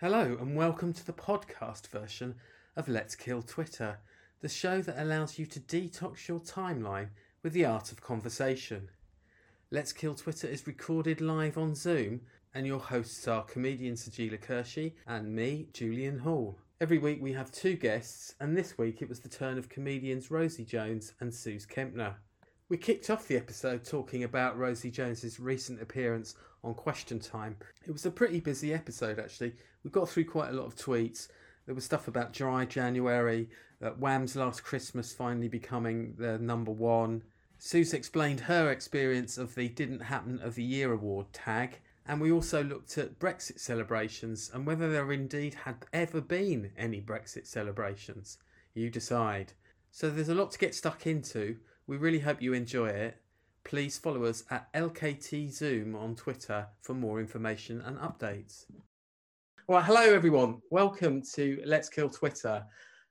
Hello, and welcome to the podcast version of Let's Kill Twitter, the show that allows you to detox your timeline with the art of conversation. Let's Kill Twitter is recorded live on Zoom, and your hosts are comedian Sajeela Kershi and me, Julian Hall. Every week we have two guests, and this week it was the turn of comedians Rosie Jones and Suze Kempner. We kicked off the episode talking about Rosie Jones's recent appearance on Question Time. It was a pretty busy episode actually. We got through quite a lot of tweets. There was stuff about Dry January, Wham's Last Christmas finally becoming the number one. Suze explained her experience of the Didn't Happen of the Year award tag, and we also looked at Brexit celebrations and whether there indeed had ever been any Brexit celebrations. You decide. So there's a lot to get stuck into. We really hope you enjoy it. Please follow us at LKT Zoom on Twitter for more information and updates. Well, hello everyone. Welcome to Let's Kill Twitter.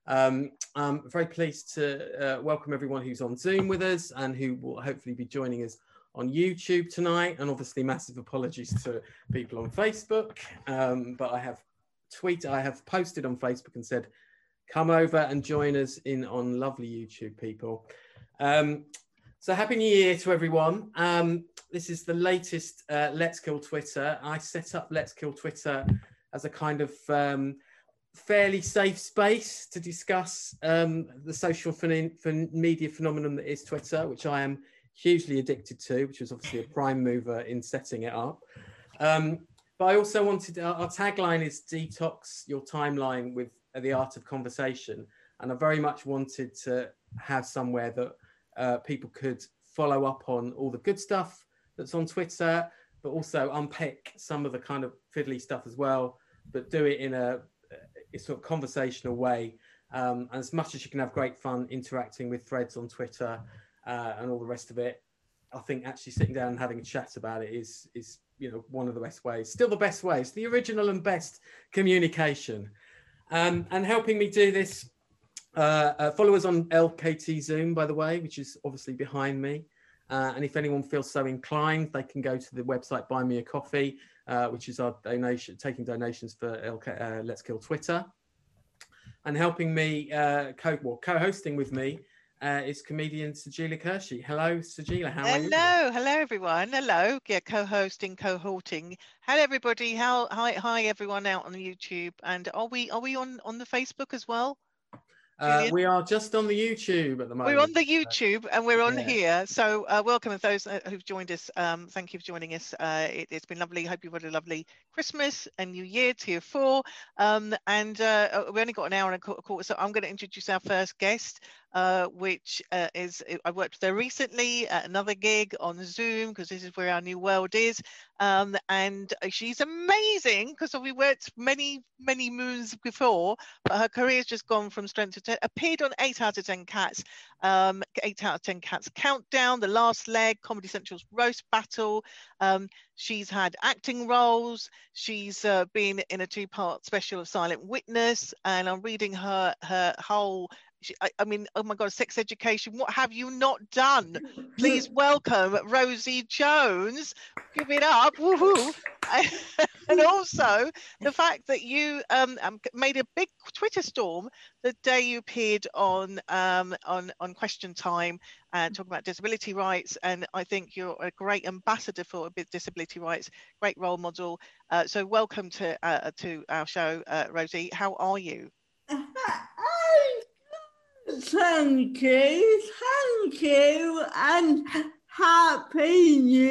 Um, I'm very pleased to uh, welcome everyone who's on Zoom with us and who will hopefully be joining us on YouTube tonight. And obviously, massive apologies to people on Facebook. Um, but I have tweeted, I have posted on Facebook and said, come over and join us in on lovely YouTube people. Um, so happy new year to everyone. Um, this is the latest uh, Let's Kill Twitter. I set up Let's Kill Twitter as a kind of um, fairly safe space to discuss um, the social media phenomenon that is Twitter, which I am hugely addicted to, which was obviously a prime mover in setting it up. Um, but I also wanted our, our tagline is detox your timeline with the art of conversation, and I very much wanted to have somewhere that uh, people could follow up on all the good stuff that's on Twitter, but also unpick some of the kind of fiddly stuff as well, but do it in a, a sort of conversational way. Um, and as much as you can have great fun interacting with threads on Twitter uh, and all the rest of it, I think actually sitting down and having a chat about it is is you know one of the best ways. Still the best ways, the original and best communication. Um, and helping me do this uh, uh, follow us on LKT Zoom, by the way, which is obviously behind me. Uh, and if anyone feels so inclined, they can go to the website Buy Me a Coffee, uh, which is our donation, taking donations for LK, uh, Let's Kill Twitter. And helping me, uh, co- well, co-hosting with me is comedian Sajeela Kershi. Hello, Sajeela. How hello, are you? Hello, hello, everyone. Hello, yeah, co-hosting, cohorting. Hello, everybody. How hi, hi, everyone out on YouTube. And are we are we on on the Facebook as well? Uh, we are just on the YouTube at the moment. We're on the YouTube and we're on yeah. here. So uh, welcome to those uh, who've joined us. Um, thank you for joining us. Uh, it, has been lovely. Hope you've had a lovely Christmas and New Year, Tier 4. Um, and uh, uh, we only got an hour and a quarter, so I'm going to introduce our first guest uh, which uh, is I worked her recently at another gig on Zoom because this is where our new world is. Um, and she's amazing because we worked many, many moons before, but her career's just gone from strength to 10. Appeared on 8 out of 10 Cats, um, 8 out of 10 Cats Countdown, The Last Leg, Comedy Central's Roast Battle. Um, she's had acting roles. She's uh, been in a two part special of Silent Witness, and I'm reading her, her whole I, I, mean, oh my God, sex education. What have you not done? Please welcome Rosie Jones. Give it up. Woohoo. and also the fact that you um, um, made a big Twitter storm the day you appeared on um, on on Question Time and talking about disability rights. And I think you're a great ambassador for disability rights, great role model. Uh, so welcome to uh, to our show, uh, Rosie. How are you? Thank you, thank you, and Happy New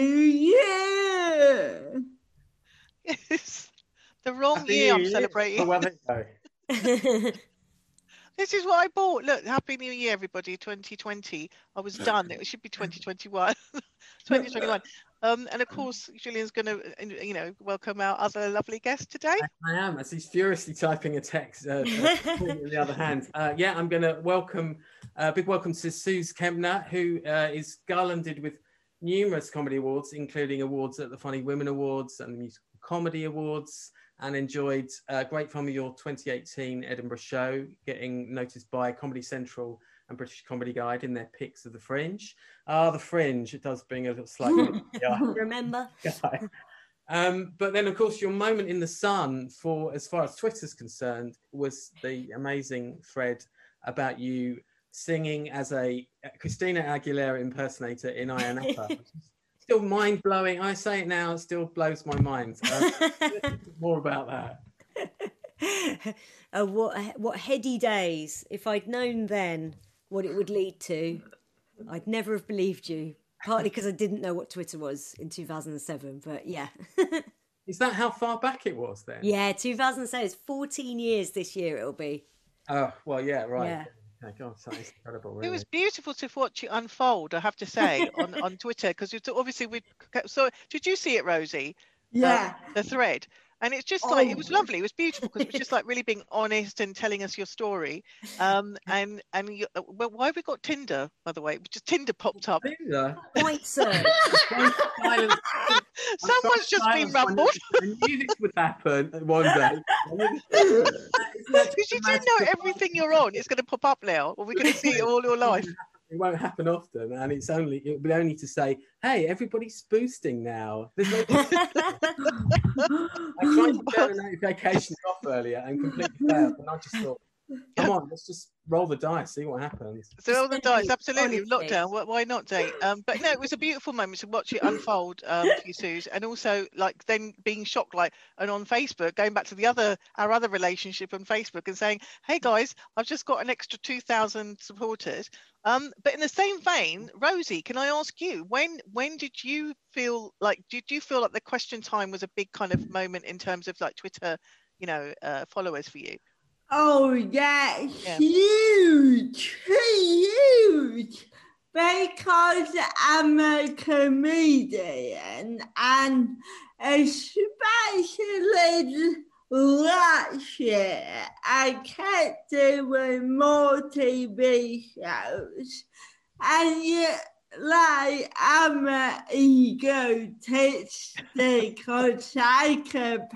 Year! Yes, the wrong Happy year I'm celebrating. this is what I bought. Look, Happy New Year, everybody. 2020. I was done. It should be 2021. 2021. Um, and of course, Julian's going to, you know, welcome our other lovely guest today. I am, as he's furiously typing a text uh, on the other hand. Uh, yeah, I'm going to welcome, uh, big welcome to Suze Kempner, who uh, is garlanded with numerous comedy awards, including awards at the Funny Women Awards and the Musical Comedy Awards, and enjoyed uh, great fun with your 2018 Edinburgh show, getting noticed by Comedy Central and British Comedy Guide in their picks of the Fringe. Ah, the Fringe. It does bring a little slightly. Remember. Um, but then, of course, your moment in the sun for as far as Twitter's concerned was the amazing thread about you singing as a Christina Aguilera impersonator in Iron still mind blowing. I say it now, it still blows my mind. Uh, more about that. uh, what what heady days! If I'd known then what it would lead to, I'd never have believed you. Partly because I didn't know what Twitter was in 2007, but yeah. Is that how far back it was then? Yeah, 2007. It's 14 years this year. It'll be. Oh well, yeah, right. Yeah. Oh God, that's incredible. Really. It was beautiful to watch it unfold. I have to say on, on Twitter because obviously we. So did you see it, Rosie? Yeah. Um, the thread and it's just like oh. it was oh. lovely it was beautiful because it was just like really being honest and telling us your story. Um and and you, uh, well, why have we got tinder by the way? Just tinder popped up. Tinder? Quite so someone's just been rumbled. i knew this would happen one day. Because you do know everything you're on it's going to pop up now or we're going to see it all your life it won't happen often, and it's only it will be only to say, "Hey, everybody's boosting now." There's no. I tried to turn the notifications off earlier and completely failed, and I just thought, Come on, let's just roll the dice, see what happens. So roll the dice, absolutely. Lockdown, why not, date? Um, but no, it was a beautiful moment to watch it unfold um, for you, Suze, and also like then being shocked, like, and on Facebook, going back to the other our other relationship on Facebook and saying, "Hey guys, I've just got an extra two thousand supporters." Um, but in the same vein, Rosie, can I ask you when when did you feel like did you feel like the question time was a big kind of moment in terms of like Twitter, you know, uh, followers for you? Oh, yeah, yeah. huge, huge. Because I'm a comedian and especially last year, I kept doing more TV shows. And yet, like, I'm an egotistic or psychopath.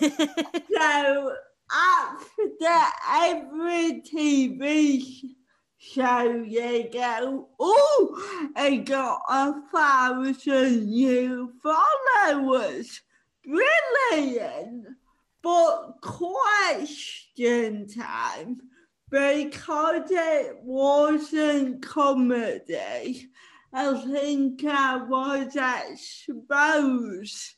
so after every TV show you go, oh, I got a thousand new followers. Brilliant. But question time, because it wasn't comedy, I think I was exposed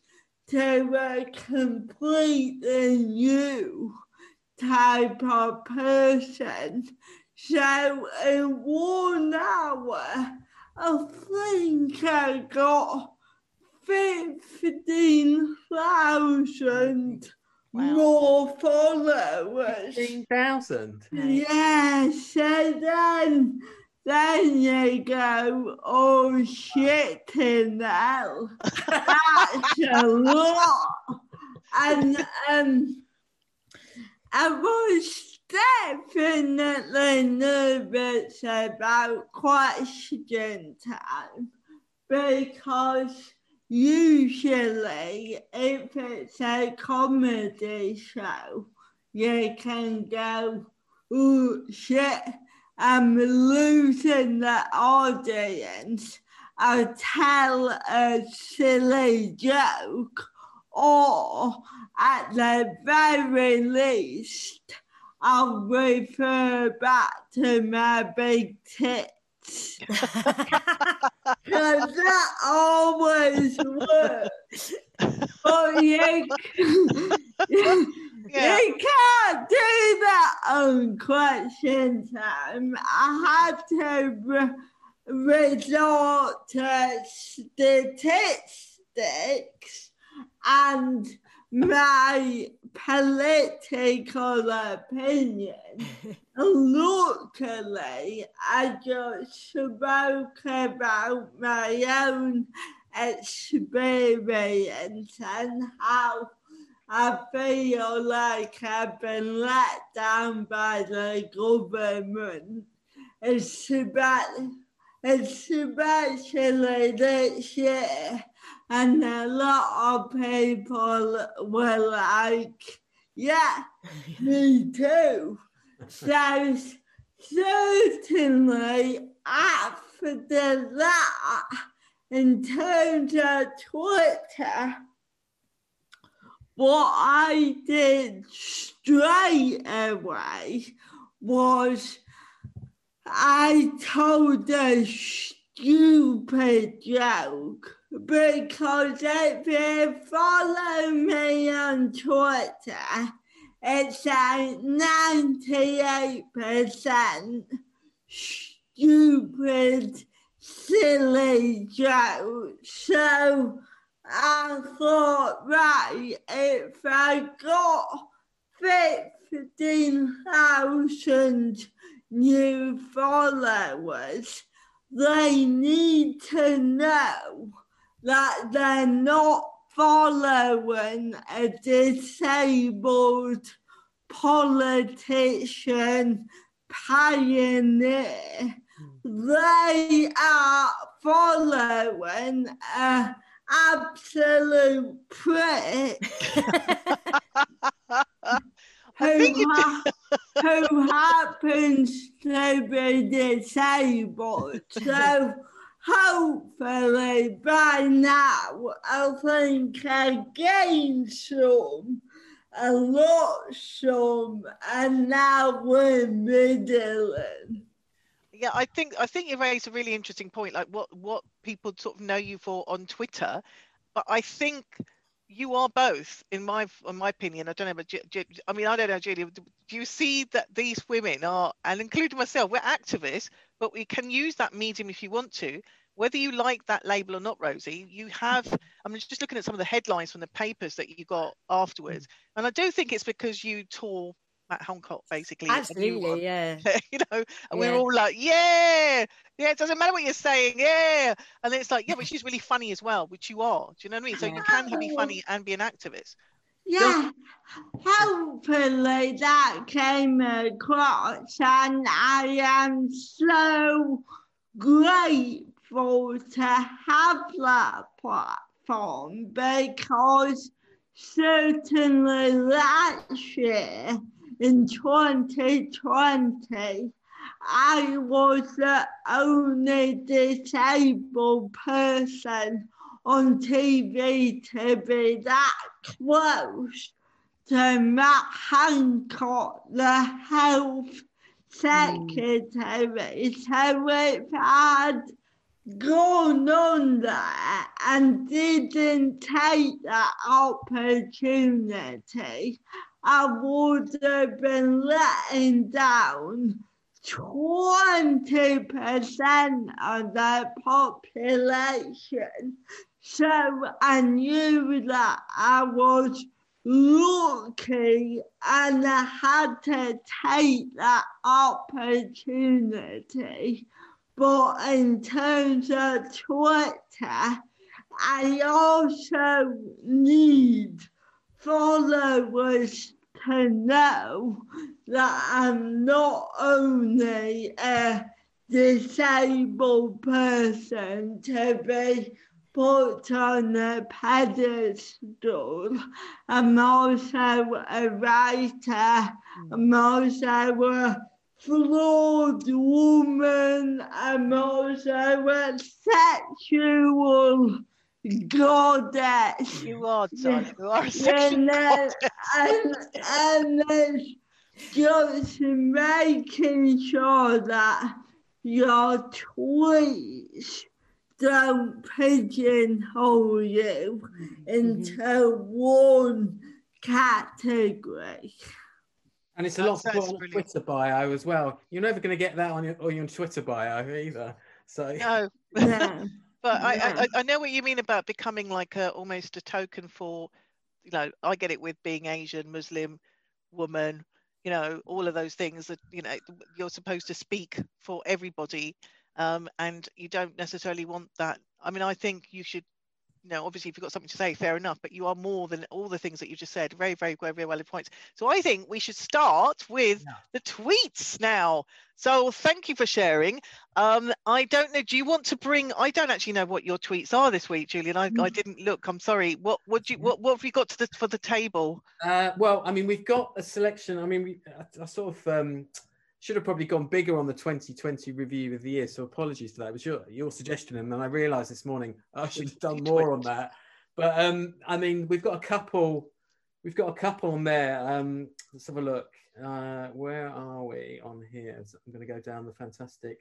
to a completely new type of person. So in one hour, I think I got 15,000 wow. more followers. 15,000? Yes, and then then you go, oh shit, now that's a lot. And um, I was definitely nervous about question time because usually if it's a comedy show, you can go, oh shit I'm losing the audience. I'll tell a silly joke, or at the very least, I'll refer back to my big tits. Because that always works. But you, yeah. You can't do that on question time. I had to re- resort to statistics and my political opinion. Luckily, I just spoke about my own experience and how I feel like I've been let down by the government. It's about, especially this year, and a lot of people were like, yeah, me too. So certainly after that, in terms of Twitter, what I did straight away was I told a stupid joke because if you follow me on Twitter, it's a 98% stupid, silly joke. So I thought, right, if I got 15,000 new followers, they need to know that they're not following a disabled politician pioneer. They are following a absolute prick who, ha- who happens to be disabled. So hopefully by now I think I gained some, a lot some, and now we're middling. Yeah, I think I think you raised a really interesting point, like what what people sort of know you for on Twitter, but I think you are both, in my in my opinion. I don't know, but I mean, I don't know, Julia. Do you see that these women are, and including myself, we're activists, but we can use that medium if you want to. Whether you like that label or not, Rosie, you have. I'm just looking at some of the headlines from the papers that you got afterwards, mm. and I do think it's because you tore Matt Hancock basically. a new one. Absolutely, yeah. you know, and we're all like, yeah, yeah, it doesn't matter what you're saying, yeah. And it's like, yeah, but she's really funny as well, which you are. Do you know what I mean? So you can be funny and be an activist. Yeah, hopefully that came across, and I am so grateful to have that platform because certainly last year in 2020, I was the only disabled person on TV to be that close to Matt Hancock, the health secretary. So if I'd gone on there and didn't take that opportunity, I would have been letting down 20% of the population. So I knew that I was lucky and I had to take that opportunity. But in terms of Twitter, I also need followers to know that I'm not only a disabled person to be put on a pedestal. I'm also a writer. I'm also a hmm. flawed woman. I'm also a sexual goddess. You are, darling. You are a And, sexual goddess. and, and it's just making sure that your tweets don't pigeonhole you mm-hmm. into mm-hmm. one category. And it's a lot to put on a brilliant. Twitter bio as well. You're never going to get that on your, on your Twitter bio either. So No, Yeah. but I, I, I know what you mean about becoming like a almost a token for, you know, I get it with being Asian, Muslim, woman, you know, all of those things that, you know, you're supposed to speak for everybody. Um, and you don't necessarily want that. I mean, I think you should, you know, obviously if you've got something to say, fair enough, but you are more than all the things that you just said. Very, very, very, very valid points. So I think we should start with Yeah. the tweets now. So thank you for sharing. Um, I don't know. Do you want to bring? I don't actually know what your tweets are this week, Julian. I, I didn't look. I'm sorry. What what you what what have you got to the for the table? Uh, well, I mean, we've got a selection. I mean, we, I, I sort of um, should have probably gone bigger on the 2020 review of the year. So apologies for that. It was your, your suggestion, and then I realised this morning I should have done more on that. But um, I mean, we've got a couple we've got a couple on there. Um, let's have a look. Uh, where are we on here? So I'm going to go down the fantastic.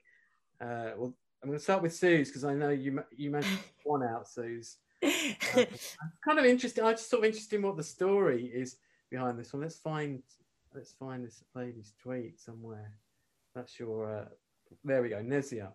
Uh, well, I'm going to start with Suze because I know you you mentioned one out, Suze. Uh, kind of interesting. I just sort of interested in what the story is behind this one. Let's find let's find this lady's tweet somewhere. That's your. Uh, there we go, Nezia.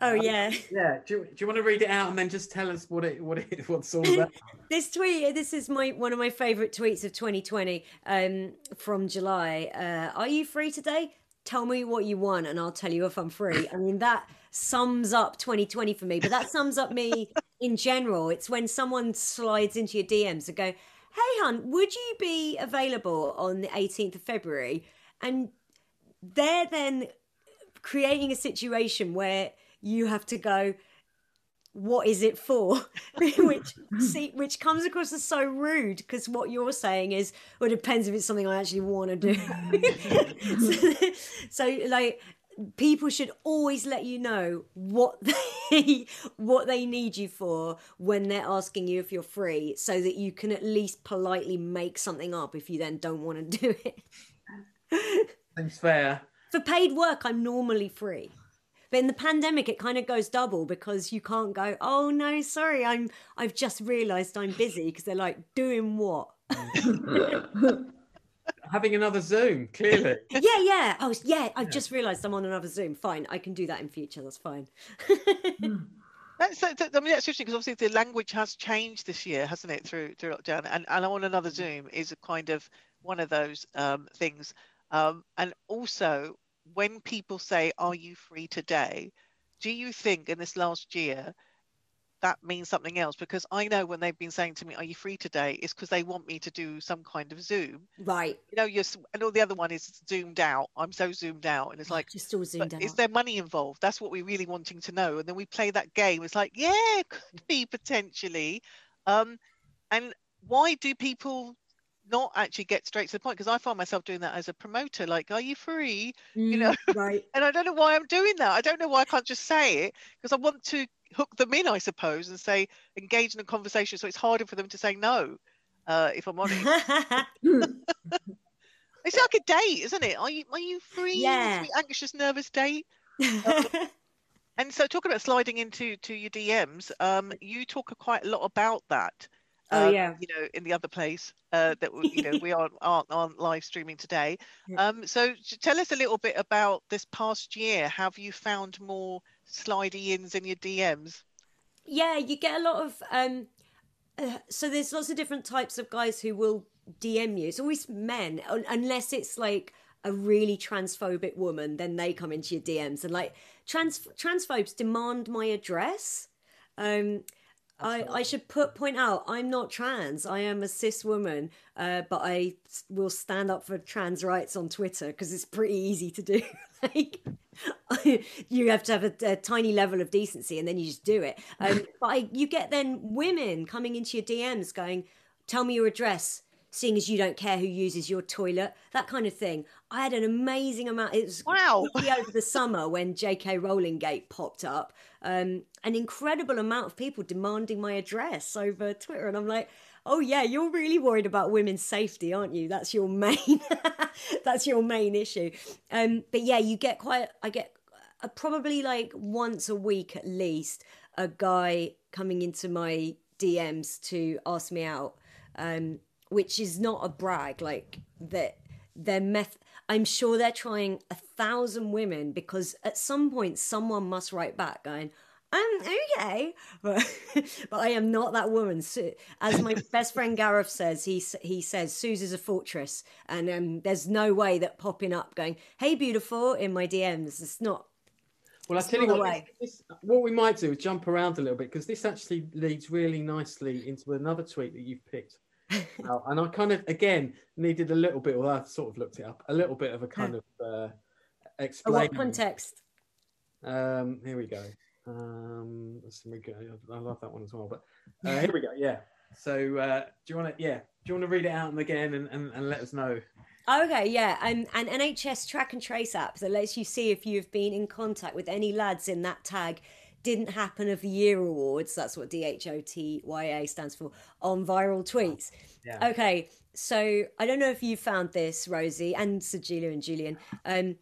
Oh yeah. Yeah. Do you, do you want to read it out and then just tell us what it what it what's all about? this tweet. This is my one of my favorite tweets of 2020 um, from July. Uh, are you free today? Tell me what you want, and I'll tell you if I'm free. I mean that sums up 2020 for me, but that sums up me in general. It's when someone slides into your DMs and go, "Hey, hun, would you be available on the 18th of February?" And they're then creating a situation where you have to go what is it for which see which comes across as so rude because what you're saying is well it depends if it's something i actually want to do so, so like people should always let you know what they what they need you for when they're asking you if you're free so that you can at least politely make something up if you then don't want to do it. Seems fair. for paid work i'm normally free. But in the pandemic it kind of goes double because you can't go oh no sorry i'm i've just realized i'm busy because they're like doing what Having another Zoom, clearly. yeah yeah oh yeah i've just realized i'm on another zoom fine i can do that in future that's fine That's, that, that- I mean, that's interesting because obviously the language has changed this year, hasn't it, through through lockdown? And, and on another Zoom is a kind of one of those um, things. Um, and also, when people say, "Are you free today?" Do you think in this last year that means something else? Because I know when they've been saying to me, "Are you free today?" it's because they want me to do some kind of Zoom. right You know, you're, and all the other one is zoomed out. I'm so zoomed out, and it's like, just all zoomed out is there money involved? That's what we're really wanting to know. And then we play that game. It's like, yeah, it could be potentially. Um, and why do people not actually get straight to the point? Because I find myself doing that as a promoter. Like, are you free? you know, Mm, right And I don't know why I'm doing that. I don't know why I can't just say it because I want to hook them in, I suppose, and say engage in a conversation. So it's harder for them to say no. Uh, if I'm honest, it's like a date, isn't it? Are you are you free? Yeah. Anxious, nervous date. And so, talking about sliding into to your DMs, um, you talk quite a lot about that. Oh, um, yeah. you know, in the other place uh, that we- you know we aren't, aren't aren't live streaming today. Um, so, tell us a little bit about this past year. Have you found more slidey ins in your DMs? yeah you get a lot of um uh, so there's lots of different types of guys who will dm you. It's always men un- unless it's like a really transphobic woman then they come into your dms and like trans transphobes demand my address. Um I, I should put point out I'm not trans. I am a cis woman, uh, but I will stand up for trans rights on Twitter because it's pretty easy to do. like, you have to have a, a tiny level of decency, and then you just do it. Um, but I, you get then women coming into your DMs going, "Tell me your address." Seeing as you don't care who uses your toilet, that kind of thing. I had an amazing amount. It was Wow. over the summer when J.K. Rowling Gate popped up, um, an incredible amount of people demanding my address over Twitter, and I'm like, oh yeah, you're really worried about women's safety, aren't you? That's your main, that's your main issue. Um, but yeah, you get quite. I get uh, probably like once a week at least a guy coming into my DMs to ask me out. Um, which is not a brag like that their meth i'm sure they're trying a thousand women because at some point someone must write back going i'm okay but, but i am not that woman Su- as my best friend gareth says he he says suze is a fortress and um, there's no way that popping up going hey beautiful in my dms it's not Well, I tell you what, the this, way. this, what we might do is jump around a little bit because this actually leads really nicely into another tweet that you've picked. Out. and I kind of, again, needed a little bit, well, I sort of looked it up, a little bit of a kind of uh, explain. what context Um, here we go. Um, let's see, we go. I love that one as well. But uh, here we go. Yeah. So, uh, do you want to? Yeah. Do you want to read it out again and, and, and let us know? Okay, yeah, um, an NHS track and trace app that lets you see if you've been in contact with any lads in that tag didn't happen of the year awards. That's what DHOTYA stands for on viral tweets. Yeah. Okay, so I don't know if you found this, Rosie, and Sajeela and Julian. Um,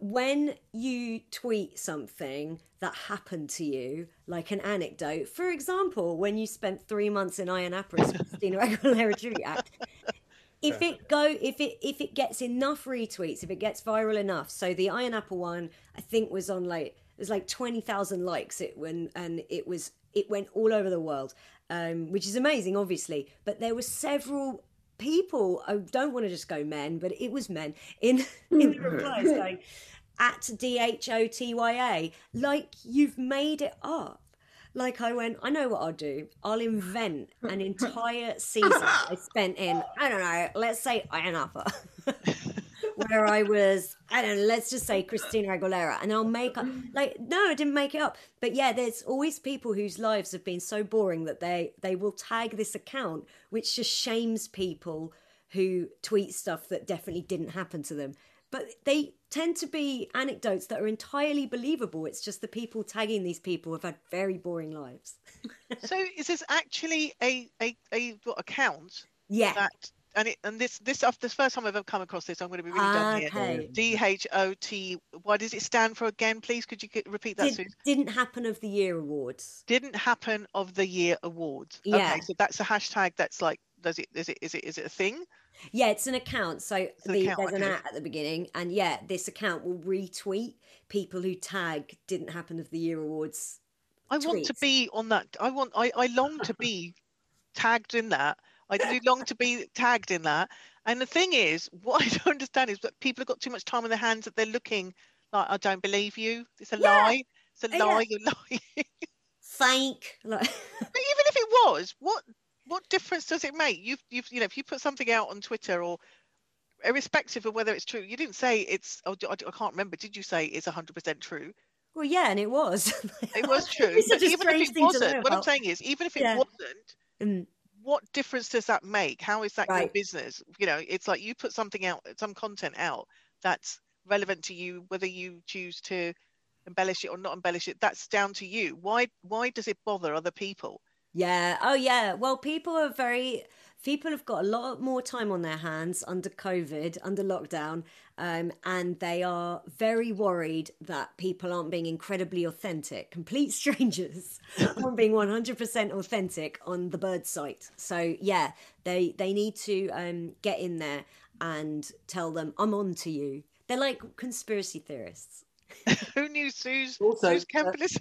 when you tweet something that happened to you, like an anecdote, for example, when you spent three months in with Christina Aguilera Tribute Act, if it go if it if it gets enough retweets, if it gets viral enough, so the Ayia Napa one I think was on like it was like twenty thousand likes it when and it was it went all over the world, um, which is amazing, obviously. But there were several people. I don't want to just go men, but it was men in in the replies going at D H O T Y A like you've made it up. Like I went, I know what I'll do. I'll invent an entire season I spent in, I don't know, let's say Ayia Napa, where I was, I don't know, let's just say Christina Aguilera, and I'll make up, like, no, I didn't make it up. But yeah, there's always people whose lives have been so boring that they they will tag this account, which just shames people who tweet stuff that definitely didn't happen to them. But they tend to be anecdotes that are entirely believable. It's just the people tagging these people have had very boring lives. so is this actually a a a what account yeah. that and it and this this this first time I've ever come across this, I'm going to be really done here. D H O T. What does it stand for again, please? Could you get, repeat that? Did, Susan? didn't happen of the year awards. Didn't happen of the year awards. Yeah. Okay, so that's a hashtag. That's like, does it? Is it? Is it? Is it a thing? Yeah, it's an account. So an the, account, there's an at at the beginning, and yeah, this account will retweet people who tag didn't happen of the year awards. I want to be on that. I want. I I long to be tagged in that. I do long to be tagged in that. And the thing is, what I don't understand is that people have got too much time on their hands that they're looking like, I don't believe you. It's a Yeah. lie. It's a Yeah. lie. You're lying. Fake. Like, But even if it was, what what difference does it make? You've you've you know if you put something out on Twitter or irrespective of whether it's true, you didn't say it's. Oh, I, I can't remember. Did you say it's hundred percent true? well, yeah, and it was. It was true. It's but such a even if it wasn't, what I'm saying is, even if it Yeah. wasn't, Mm, what difference does that make? How is that your business? You know, it's like you put something out, some content out that's relevant to you, whether you choose to embellish it or not embellish it. That's down to you. Why? Why does it bother other people? Yeah. Oh, yeah. Well, people are very. People have got a lot more time on their hands under COVID, under lockdown, um, and they are very worried that people aren't being incredibly authentic. Complete strangers aren't being one hundred percent authentic on the bird site. So yeah, they they need to um, get in there and tell them, "I'm on to you." They're like conspiracy theorists. Who knew Sue's Also, Sue's uh, Campbell is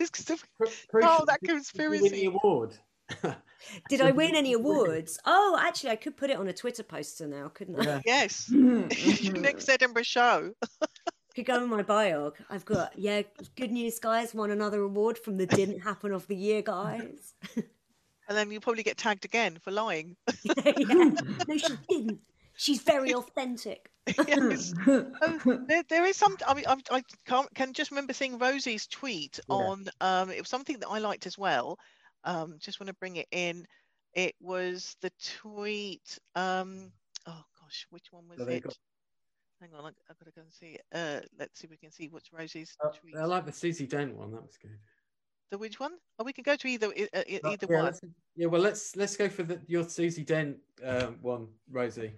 Pr- Crucial, Oh, that did you win conspiracy. the award. Did I win any awards? Oh, actually, I could put it on a Twitter poster now, couldn't I? Yeah. Yes. Next Edinburgh show. Could go in my biog. I've got yeah, good news, guys. Won another award from the didn't happen of the year, guys. And then you'll probably get tagged again for lying. yeah. No, she didn't. She's very authentic. yes. Oh, there, there is some. I mean, I, I can't can just remember seeing Rosie's tweet Yeah. on. Um, it was something that I liked as well. Um, just want to bring it in. It was the tweet. Um, oh gosh, which one was So it? got- Hang on, I- I've got to go and see. Uh, let's see if we can see what's Rosie's Uh, tweet. I like the Susie Dent one. That was good. The which one? Oh, we can go to either uh, Uh, either yeah, one. let's- Yeah, well, let's let's go for the, your Susie Dent um, one, Rosie.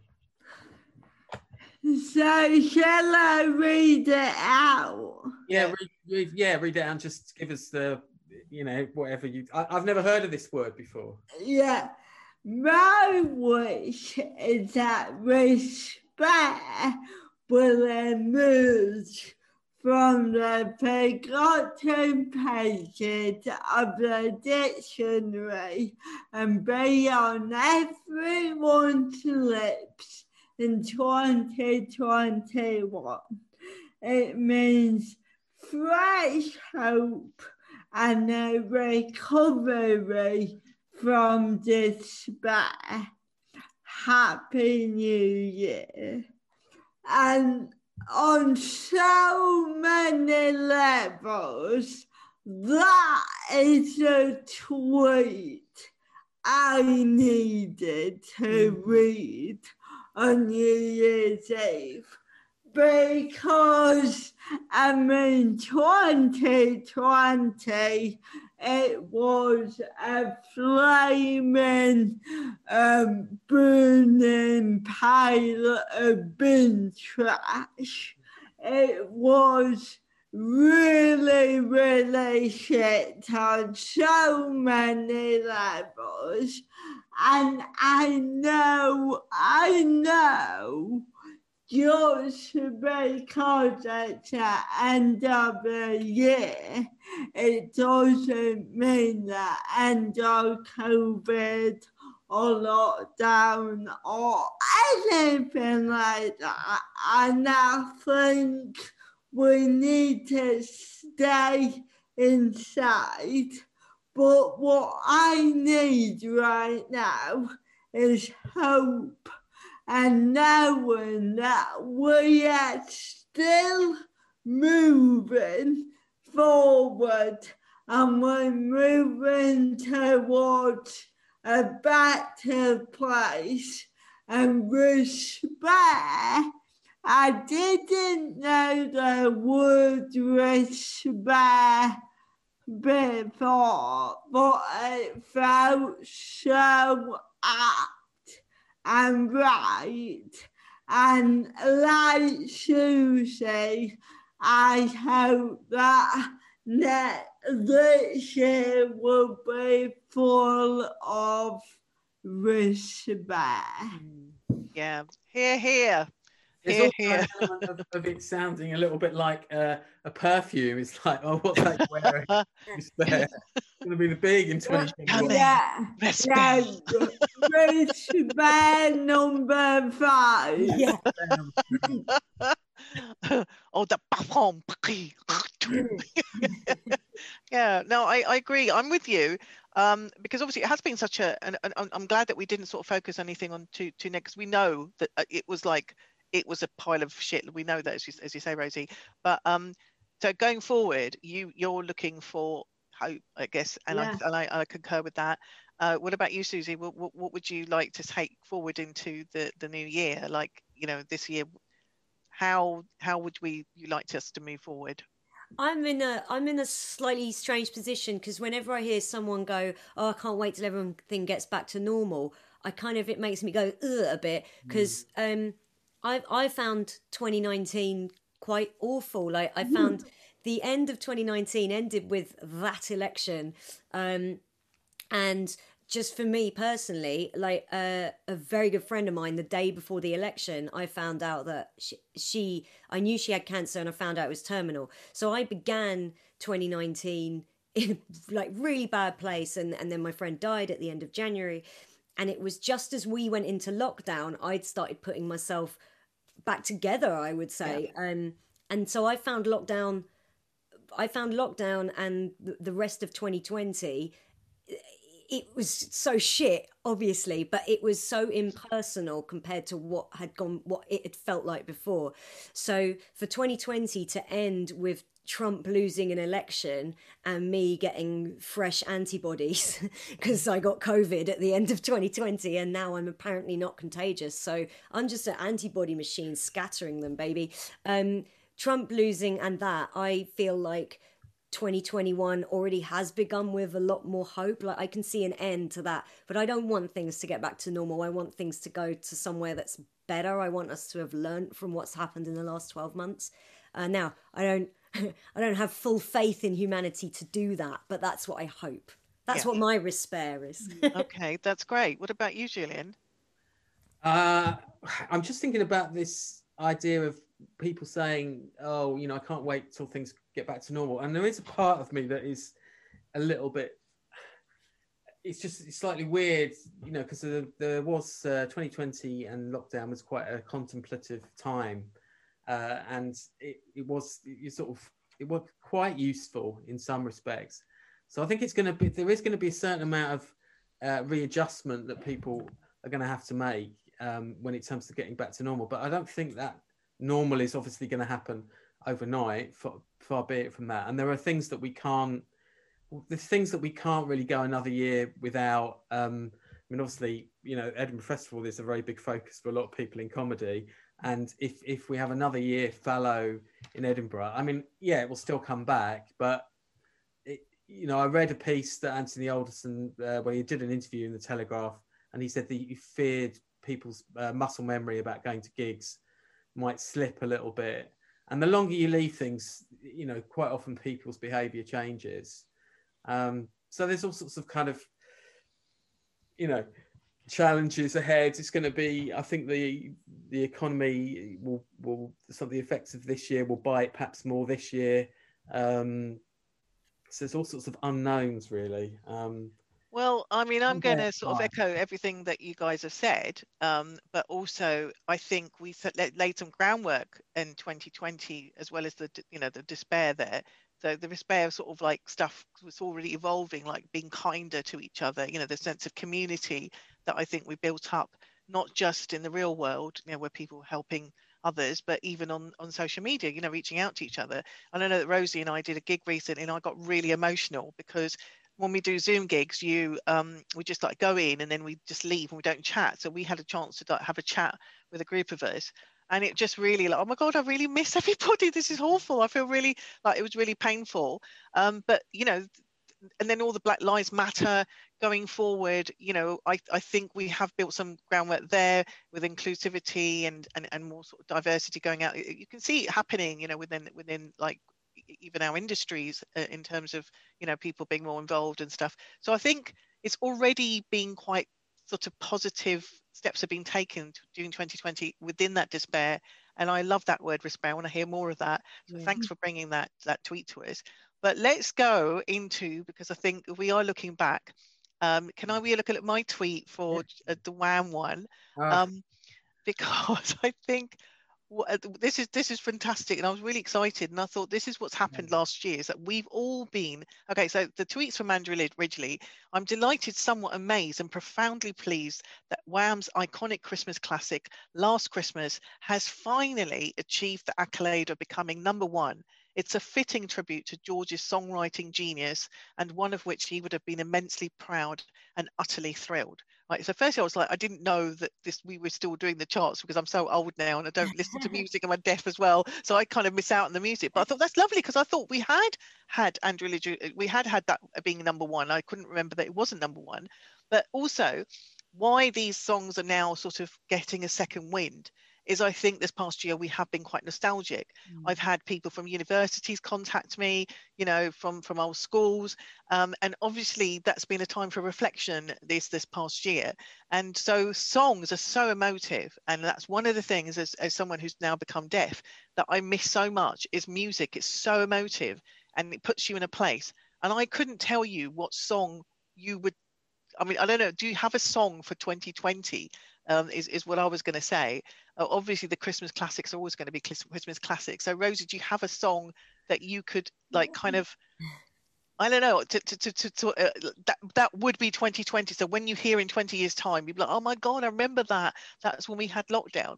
So shall I read it out? Yeah, Yeah. read, read, yeah, read it out. and Just give us the, you know, whatever you. I, I've never heard of this word before. Yeah. My wish is that respair will emerge from the forgotten pages of the dictionary and be on everyone's lips in 2021. It means fresh hope and a recovery from despair. Happy New Year. And on so many levels, that is a tweet I needed to mm. read on New Year's Eve because I mean 2020 it was a flaming um, burning pile of bin trash. It was really, really shit on so many levels. And I know, I know just because it's the end of the year, it doesn't mean the end of COVID or lockdown or anything like that. And I think we need to stay inside. But what I need right now is hope and knowing that we are yet still moving forward and we're moving towards a better place and respair. I didn't know the word respair before, but it felt so apt and right. And like Susie, I hope that this year will be full of respair. Mm, yeah, here, here. There's also here. an element of, of it sounding a little bit like uh, a perfume. It's like, oh, what's that you're wearing? It's there. It's going to be the big in 2021. Coming. Yeah, Respair. yeah, respair number five. Yeah. oh, the parfum. yeah, no, I, I agree. I'm with you. Um, because obviously it has been such a, and, and I'm- I'm glad that we didn't sort of focus anything on to to next. We know that uh, it was like it was a pile of shit. We know that, as you, as you say, Rosie. But um, so going forward, you you're looking for hope, I guess, and Yeah. I and I, I concur with that. Uh, what about you, Susie? What, what what would you like to take forward into the the new year? Like you know, this year, how how would we you like us to move forward? I'm in a I'm in a slightly strange position because whenever I hear someone go, "Oh, I can't wait till everything gets back to normal," I kind of it makes me go Ugh, a bit because um, I I found 2019 quite awful. Like I found the end of 2019 ended with that election, um, and just for me personally, like uh, a very good friend of mine, the day before the election, I found out that she, she, I knew she had cancer, and I found out it was terminal. So I began 2019 in like really bad place, and and then my friend died at the end of January, and it was just as we went into lockdown, I'd started putting myself back together. I would say, um, and so I found lockdown. I found lockdown and the the rest of 2020 it was so shit obviously but it was so impersonal compared to what had gone what it had felt like before so for 2020 to end with Trump losing an election and me getting fresh antibodies because I got COVID at the end of 2020 and now I'm apparently not contagious. So I'm just an antibody machine scattering them, baby. Um, Trump losing and that, I feel like 2021 already has begun with a lot more hope. Like I can see an end to that, but I don't want things to get back to normal. I want things to go to somewhere that's better. I want us to have learned from what's happened in the last 12 months. Uh, now, I don't, I don't have full faith in humanity to do that, but that's what I hope. That's Yeah. what my despair is. okay, that's great. What about you, Julian? Uh, I'm just thinking about this idea of people saying, "Oh, you know, I can't wait till things get back to normal," and there is a part of me that is a little bit. It's just it's slightly weird, you know, because there, there was uh, 2020 and lockdown was quite a contemplative time, uh, and it, it was you sort of it was quite useful in some respects. So I think it's going to be there is going to be a certain amount of uh, readjustment that people are going to have to make um, when it comes to getting back to normal. But I don't think that normal is obviously going to happen overnight. Far, far be it from that. And there are things that we can't. the things that we can't really go another year without. Um, I mean, obviously, you know, Edinburgh Festival is a very big focus for a lot of people in comedy. And if if we have another year fallow in Edinburgh, I mean, yeah, it will still come back. But it, you know, I read a piece that Anthony Alderson, uh, where he did an interview in the Telegraph, and he said that he feared people's uh, muscle memory about going to gigs might slip a little bit. And the longer you leave things, you know, quite often people's behaviour changes. Um, so there's all sorts of kind of, you know, challenges ahead. It's going to be, I think the the economy will will some of the effects of this year will bite perhaps more this year. Um, so there's all sorts of unknowns really. Um, well, I mean, I'm going to sort of echo everything that you guys have said, um, but also I think we laid some groundwork in 2020 as well as the you know the despair there. So the despair of sort of like stuff was already evolving, like being kinder to each other. You know, the sense of community that I think we built up, not just in the real world, you know, where people helping others, but even on on social media, you know, reaching out to each other. And I know that Rosie and I did a gig recently, and I got really emotional because when we do Zoom gigs, you um, we just like go in and then we just leave and we don't chat. So we had a chance to like, have a chat with a group of us, and it just really like, oh my god, I really miss everybody. This is awful. I feel really like it was really painful. Um, but you know, and then all the Black Lives Matter going forward. You know, I I think we have built some groundwork there with inclusivity and and, and more sort of diversity going out. You can see it happening. You know, within within like even our industries uh, in terms of you know people being more involved and stuff so i think it's already been quite sort of positive steps have been taken during 2020 within that respair and i love that word respair i want to hear more of that so yeah. thanks for bringing that that tweet to us but let's go into because i think we are looking back um, can i we look at my tweet for uh, the wham one? Ah. um, because i think uh, this is this is fantastic and i was really excited and i thought this is what's happened last year is that we've all been okay so the tweets from andrew ridgeley i'm delighted somewhat amazed and profoundly pleased that wham's iconic christmas classic last christmas has finally achieved the accolade of becoming number one it's a fitting tribute to George's songwriting genius, and one of which he would have been immensely proud and utterly thrilled. Right. So first I was like, I didn't know that this we were still doing the charts because I'm so old now and I don't listen to music and I'm deaf as well. So I kind of miss out on the music. But I thought that's lovely because I thought we had had Andrew we had had that being number one. I couldn't remember that it wasn't number one. But also why these songs are now sort of getting a second wind is I think this past year we have been quite nostalgic. Mm. I've had people from universities contact me, you know, from from old schools, um, and obviously that's been a time for reflection this this past year. And so songs are so emotive, and that's one of the things as as someone who's now become deaf that I miss so much is music. It's so emotive, and it puts you in a place. And I couldn't tell you what song you would I mean, I don't know. Do you have a song for 2020? Um, is, is what I was going to say. Uh, obviously, the Christmas classics are always going to be Christmas classics. So, Rosie, do you have a song that you could like kind of, I don't know, to, to, to, to, to uh, that that would be 2020. So when you hear in 20 years' time, you'd be like, oh my god, I remember that. That's when we had lockdown.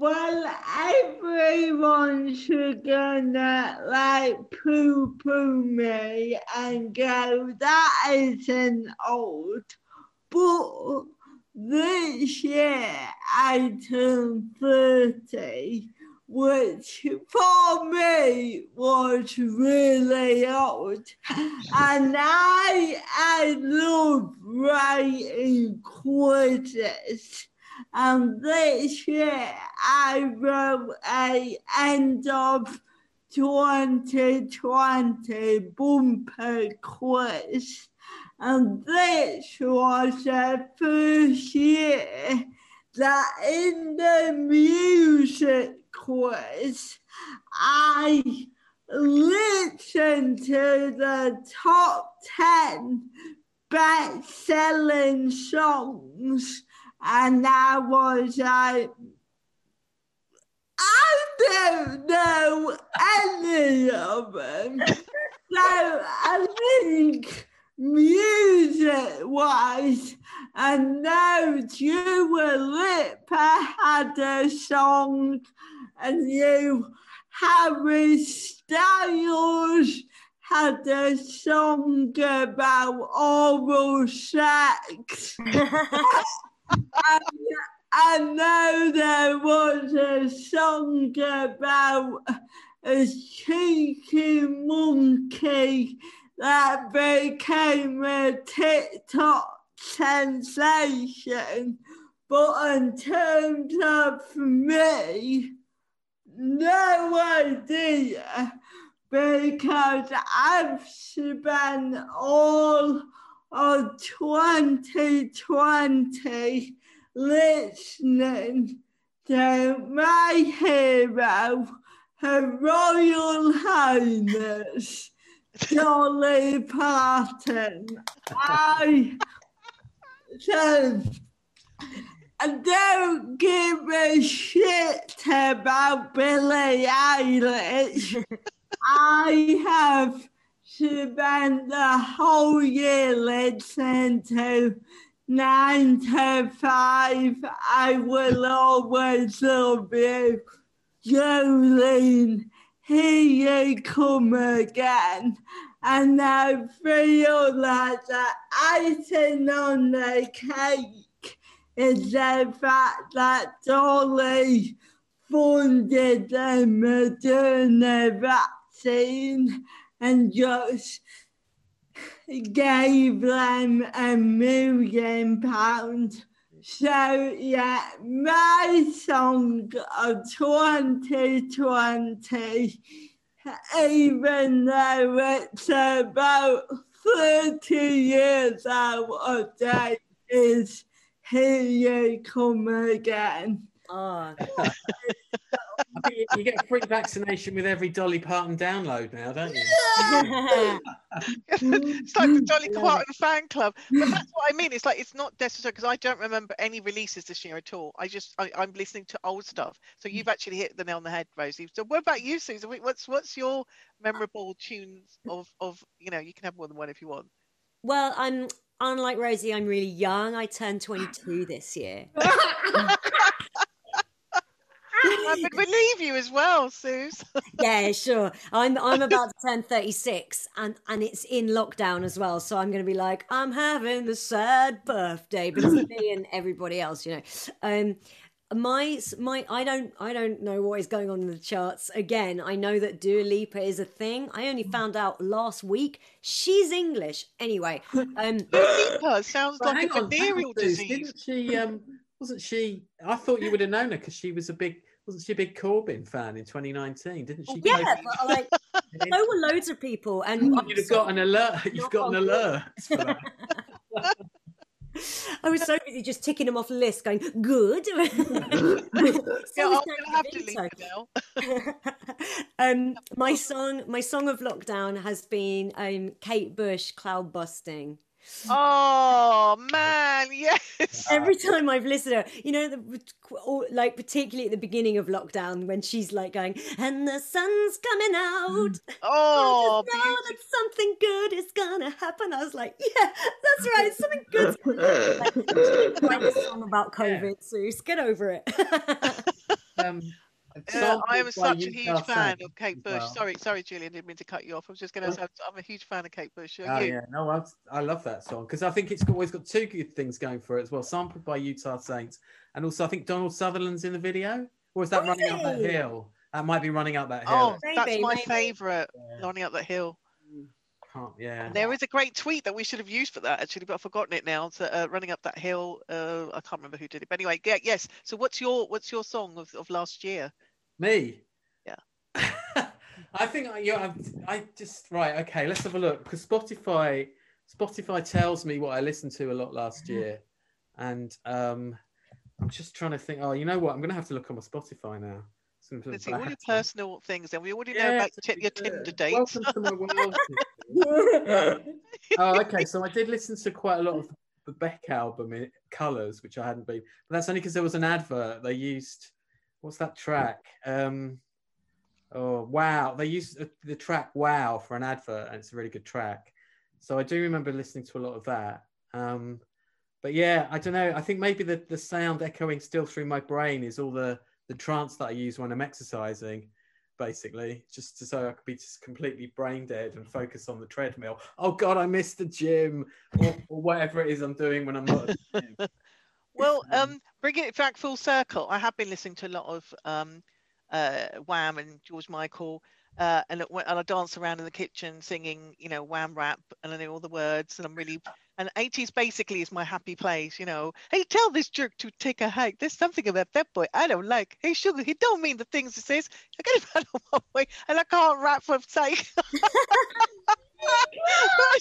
Well, everyone should gonna like poo poo me and go, that isn't old. But this year I turned 30, which for me was really old. And I, I love writing quizzes. And this year I wrote a end of 2020 bumper quiz and this was the first year that in the music quiz, I listened to the top 10 best selling songs, and I was like, I don't know any of them. so I think music wise, and now Dua Lipa had a song, and you Harry Styles had a song about oral sex. and, I know there was a song about a cheeky monkey that became a TikTok sensation. But in terms of me, no idea because I've spent all of 2020 listening to my hero, Her Royal Highness Dolly Parton. I I don't give a shit about Billie Eilish. I have spent the whole year listening to nine to five. I will always love you, Jolene. Here you come again. And I feel like the icing on the cake is the fact that Dolly funded the Moderna vaccine and just gave them a million pounds. So yeah, my song of uh, 2020, even though it's about 30 years out of date, is Here You Come Again. Oh, you, you get a free vaccination with every Dolly Parton download now, don't you? it's like the Dolly Love Parton fan club. But that's what I mean. It's like it's not necessary because I don't remember any releases this year at all. I just I, I'm listening to old stuff. So you've actually hit the nail on the head, Rosie. So what about you, Susan? What's what's your memorable tunes of of you know you can have more than one if you want. well, I'm unlike Rosie. I'm really young. I turned 22 this year. I would believe you as well, Suze. yeah, sure. I'm I'm about to turn 36 and and it's in lockdown as well. So I'm going to be like I'm having the sad birthday but it's me and everybody else, you know. Um my my I don't I don't know what is going on in the charts. Again, I know that Dua Lipa is a thing. I only found out last week she's English. Anyway, um Lipa sounds like a on, venereal disease. Didn't she? Um, wasn't she? I thought you would have known her because she was a big. Wasn't she a big Corbyn fan in 2019? Didn't she? yeah, but like so were loads of people and You'd have so- got an alert. You've got an alert. For that. I was so busy just ticking them off the list, going good. So Yeah, I'm gonna have to leave now. um, my song, my song of lockdown has been um, Kate Bush, "Cloud Busting." Oh man, yes. Every time I've listened to her, you know, the, or, like particularly at the beginning of lockdown when she's like going, "And the sun's coming out." Oh, I just know that something good is gonna happen. I was like, "Yeah, that's right, something good's like, write a song about COVID, Zeus. Get over it." Um, Yeah, uh, I am such a huge fan of Kate Bush. well. Sorry, sorry, Julian, didn't mean to cut you off. I was just going to oh. say I'm a huge fan of Kate Bush. Oh you? yeah, no, I, I love that song because I think it's always got two good things going for it as well. Sampled by Utah Saints, and also I think Donald Sutherland's in the video, or is that running up that hill? That might be running up that hill. Oh, that's my maybe. favourite. Yeah, Running up that hill. Can't- yeah. There is a great tweet that we should have used for that actually, but I've forgotten it now. So, uh, running up that hill. Uh, I can't remember who did it. But anyway, yeah, yes. So what's your what's your song of, of last year? Me? Yeah. I think I, yeah, I, I just right. Okay, let's have a look because Spotify Spotify tells me what I listened to a lot last year, and um, I'm just trying to think. Oh, you know what? I'm gonna have to look on my Spotify now. So I'm Let's see all your personal things. Then we already know about to your fair. Tinder dates. Welcome to my world. oh, okay. So I did listen to quite a lot of the Beck album in Colors, which I hadn't been, but that's only because there was an advert. They used what's that track? Um, oh wow, they used the, the track "Wow" for an advert, and it's a really good track. So I do remember listening to a lot of that. Um, but yeah, I don't know. I think maybe the the sound echoing still through my brain is all the the trance that I use when I'm exercising basically, just to, so I could be just completely brain dead and focus on the treadmill. Oh God, I missed the gym or, or whatever it is I'm doing when I'm not. At the gym. Well, Um, um, bring it back full circle. I have been listening to a lot of um, uh, Wham and George Michael, uh, and, it, and I dance around in the kitchen singing, you know, Wham rap, and I know all the words, and I'm really. And 80s basically is my happy place, you know. Hey, tell this jerk to take a hike. There's something about that boy I don't like. Hey, sugar, he don't mean the things he says. I get him out of my way, and I can't rap for sake.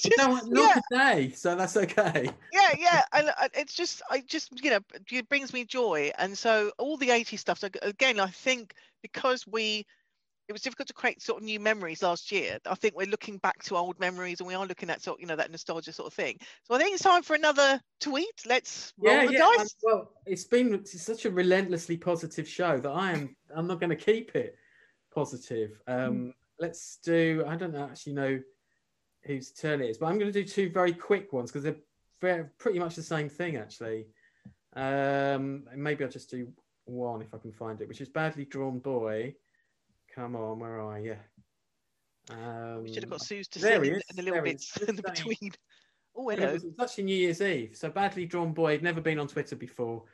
just, no, not yeah. today, so that's okay. Yeah, yeah, and it's just, I just, you know, it brings me joy, and so all the 80s stuff. So again, I think because we, it was difficult to create sort of new memories last year. I think we're looking back to old memories, and we are looking at sort, of, you know, that nostalgia sort of thing. So I think it's time for another tweet. Let's roll yeah, the yeah. dice. well, it's been it's such a relentlessly positive show that I am, I'm not going to keep it positive. Um, mm. Let's do. I don't actually know whose turn it is, but I'm going to do two very quick ones because they're very, pretty much the same thing, actually. Um, maybe I'll just do one if I can find it, which is Badly Drawn Boy. Come on, where are you? Um, we should have got Suze to sing in, the little bits in the between. Oh, hello. It was actually New Year's Eve. So Badly Drawn Boy had never been on Twitter before.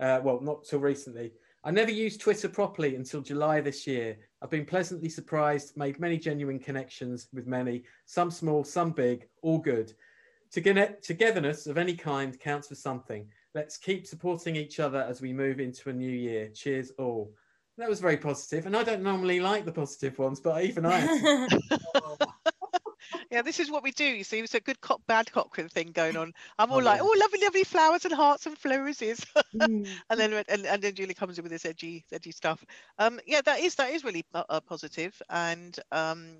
Uh, well, not till recently. I never used Twitter properly until July this year. I've been pleasantly surprised, made many genuine connections with many, some small, some big, all good. Togetherness of any kind counts for something. Let's keep supporting each other as we move into a new year. Cheers, all. That was very positive, and I don't normally like the positive ones, but even I. yeah, this is what we do. You see, it's a good cop, bad cop thing going on. I'm all oh, like, oh, lovely, lovely flowers and hearts and roses, mm. and then and, and then Julie comes in with this edgy, edgy stuff. Um, yeah, that is that is really uh, positive, and um,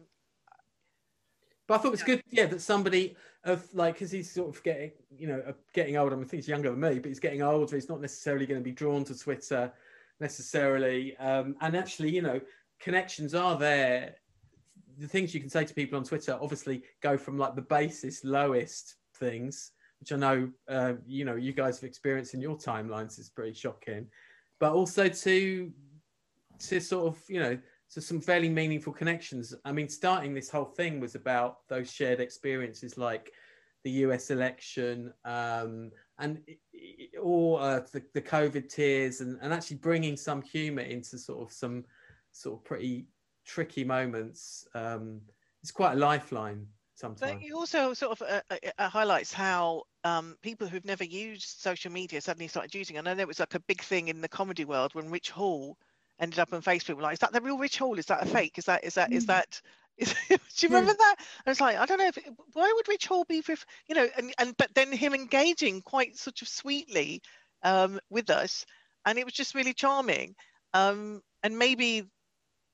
but I thought it was good, yeah, that somebody of like, because he's sort of getting, you know, getting older. I, mean, I think he's younger than me, but he's getting older. He's not necessarily going to be drawn to Twitter necessarily, um, and actually, you know, connections are there the things you can say to people on Twitter obviously go from like the basest, lowest things, which I know uh, you know you guys have experienced in your timelines. is pretty shocking, but also to to sort of you know to some fairly meaningful connections. I mean, starting this whole thing was about those shared experiences, like the U.S. election, um, and all uh, the, the COVID tears, and, and actually bringing some humour into sort of some sort of pretty tricky moments. Um, it's quite a lifeline sometimes. But you also sort of uh, uh, uh, highlights how um, people who've never used social media suddenly started using. It. I know there was like a big thing in the comedy world when Rich Hall ended up on Facebook. Like, is that the real Rich Hall? Is that a fake? Is that is that is mm. that? Do you remember that? I was like, I don't know. If, why would Rich Hall be, you know, and, and but then him engaging quite sort of sweetly um, with us, and it was just really charming. Um, and maybe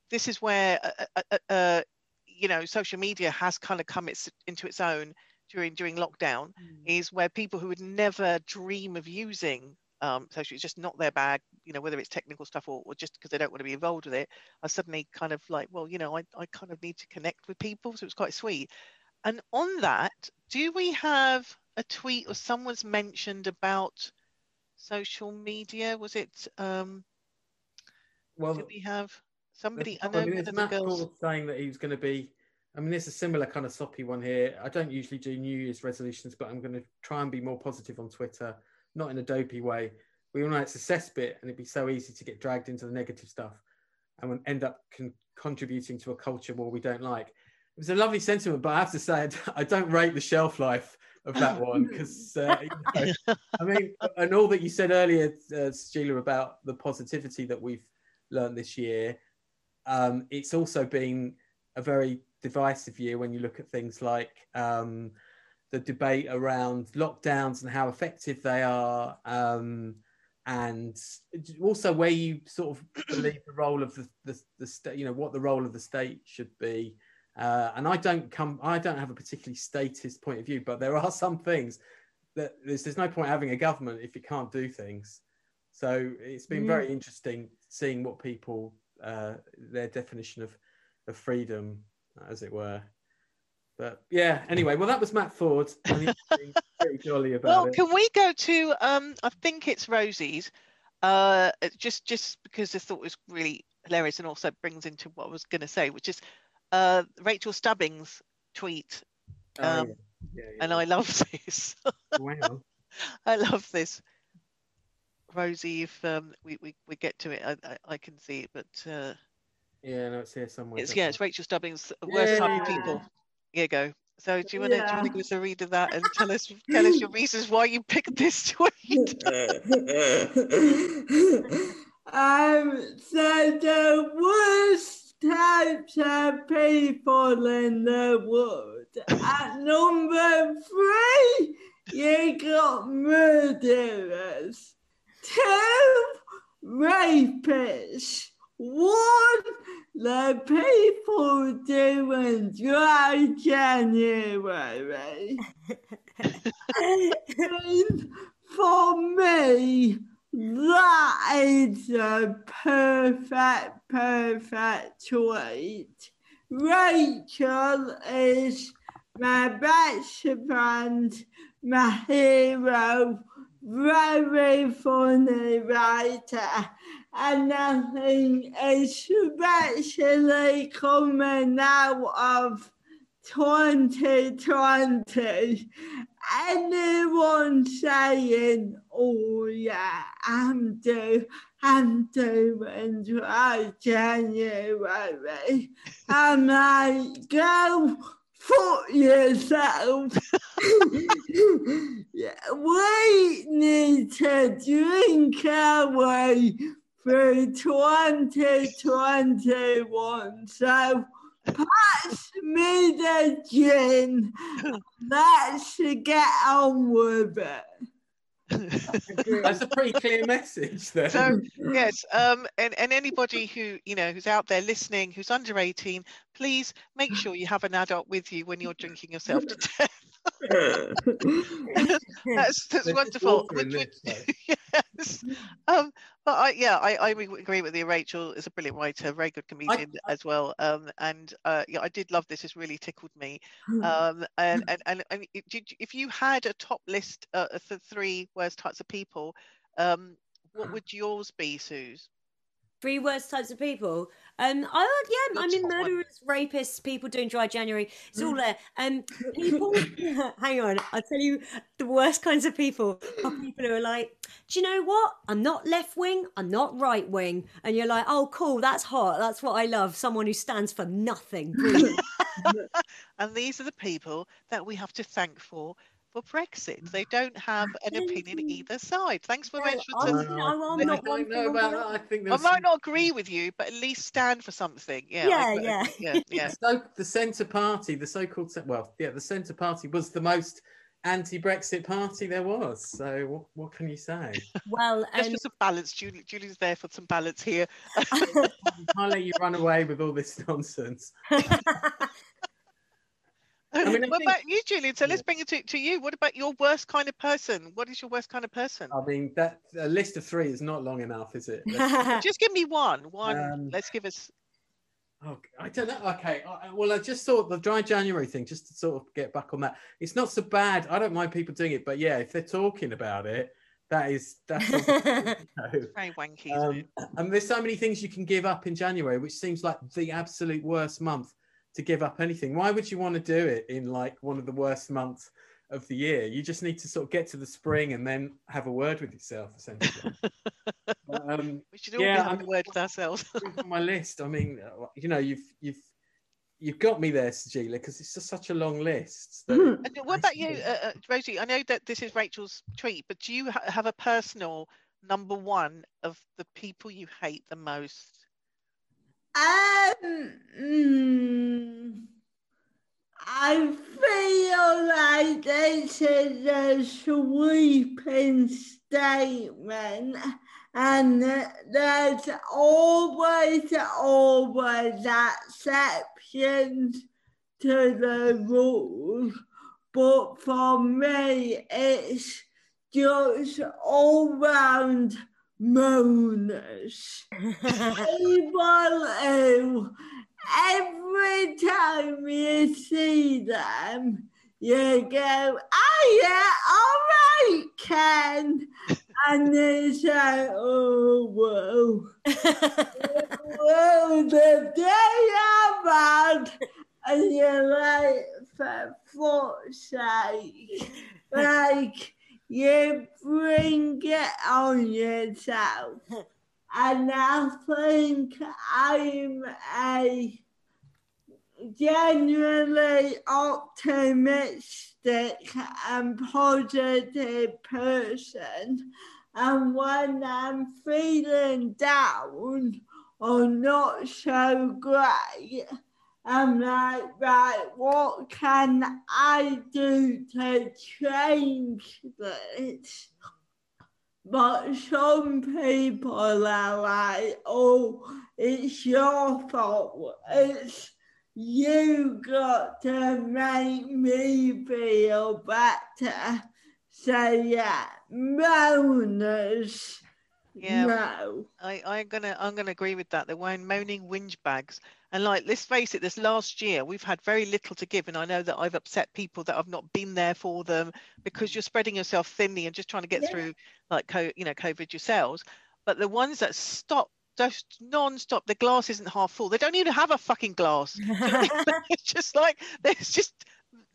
this is where uh, uh, uh, uh, you know social media has kind of come its, into its own during during lockdown mm. is where people who would never dream of using um, social it's just not their bag you know whether it's technical stuff or, or just because they don't want to be involved with it I suddenly kind of like well you know I, I kind of need to connect with people so it's quite sweet and on that do we have a tweet or someone's mentioned about social media was it um well do we have Somebody, I know there's Matt girls... saying that he was going to be. I mean, there's a similar kind of soppy one here. I don't usually do New Year's resolutions, but I'm going to try and be more positive on Twitter, not in a dopey way. We all know it's a cesspit, and it'd be so easy to get dragged into the negative stuff, and end up con- contributing to a culture war we don't like. It was a lovely sentiment, but I have to say, I don't rate the shelf life of that one because uh, you know, I mean, and all that you said earlier, uh, Sheila, about the positivity that we've learned this year um, it's also been a very divisive year when you look at things like um, the debate around lockdowns and how effective they are, um, and also where you sort of believe the role of the, the, the state, you know, what the role of the state should be. Uh, and I don't come, I don't have a particularly statist point of view, but there are some things that there's, there's no point having a government if you can't do things. So it's been mm. very interesting seeing what people uh, their definition of, of freedom, as it were. But yeah, anyway, well, that was Matt Ford. pretty jolly about well, it. can we go to? Um, I think it's Rosie's. Uh, just just because I thought it was really hilarious and also brings into what I was going to say, which is uh, Rachel Stubbings' tweet. Um, oh, yeah. Yeah, yeah. And I love this. wow. I love this. Rosie, if um, we, we we get to it, I, I, I can see it, but uh, Yeah, no, it's here somewhere. it's yeah, it's Rachel Stubbings' worst type of people. Here you go. So do you want to do you want to Yeah. give us a read of that and tell us tell us your reasons why you picked this tweet? um, so the worst types of people in the world. At number three, you got murderers. Two, rapists. One, the people doing dry January. For me, that is a perfect, perfect tweet. Rachel is my best friend, my hero, very funny writer, think especially coming out of 2020, anyone saying, oh yeah, I'm do I'm doing dry January, I'm like, go fuck yourself. we need to drink our way through 2021. So pass me the gin. Let's get on with it. That's a pretty clear message there. So yes, um, and, and anybody who you know who's out there listening, who's under eighteen, please make sure you have an adult with you when you're drinking yourself to death. That's that's wonderful. Which- which- yes. Um, but I, yeah, I, I agree with you. Rachel is a brilliant writer, very good comedian as well. Um, and uh, yeah, I did love this. It's really tickled me. Um, and and and, and did if you had a top list uh, of the three worst types of people, um, what would yours be, Suze? Three worst types of people. Um, I would, yeah, I mean, murderers, rapists, people doing dry January. It's all there. Um, people. hang on, I'll tell you the worst kinds of people are people who are like, do you know what? I'm not left wing. I'm not right wing. And you're like, oh, cool. That's hot. That's what I love. Someone who stands for nothing. And these are the people that we have to thank for for Brexit. They don't have an opinion either side. Thanks for Well, mentioning. I'm- I'm I don't know about that. I think I might not agree with you, but at least stand for something. Yeah, I- Yeah, yeah. yeah, yeah. So the Centre Party, the so-called well, yeah, the Centre Party was the most anti-Brexit party there was. So what, what can you say? Well, Just um, for some balance, Julie. Julie's there for some balance here. I'll let you run away with all this nonsense. Mean, I what think- about you, Julian? So let's bring it to, to you. What about your worst kind of person? What is your worst kind of person? I mean, that a list of three is not long enough, is it? Just give me one. One. Um, let's give us. Oh, I don't know. Okay. I- I- Well, I just thought the dry January thing, just to sort of get back on that. It's not so bad. I don't mind people doing it, but yeah, if they're talking about it, that is that's you know. Very wanky. Um, and there's so many things you can give up in January, which seems like the absolute worst month to give up anything. Why would you want to do it in like one of the worst months of the year? You just need to sort of get to the spring and then have a word with yourself, essentially. Um, We should all yeah, be having I'm- a word with ourselves. on my list. I mean, uh, you know, you've you've you've got me there, Sajeela, because it's just such a long list. that- And what about you, uh, uh, Rosie? I know that this is Rachel's treat, but do you ha- have a personal number one of the people you hate the most? Um, mm, I feel like this is a sweeping statement, and there's always, always exceptions to the rules. But for me, it's just all round moaners people every time you see them, you go, oh yeah, all right, Ken. And they say, oh, whoa. Whoa, the day I've had. And you're like, for fuck's sake. Like, you bring it on yourself. and I think I'm a genuinely optimistic and positive person. And when I'm feeling down or not so great, I'm like, right, what can I do to change this? But some people are like, oh, it's your fault. It's you got to make me feel better. So yeah, moaners. Yeah, no. I, I'm gonna I'm gonna agree with that. They're wearing moaning whinge bags. And like let's face it, this last year we've had very little to give. And I know that I've upset people that I've not been there for them because you're spreading yourself thinly and just trying to get yeah. through like co- you know, COVID yourselves. But the ones that stop just non-stop the glass isn't half full they don't even have a fucking glass it's just like there's just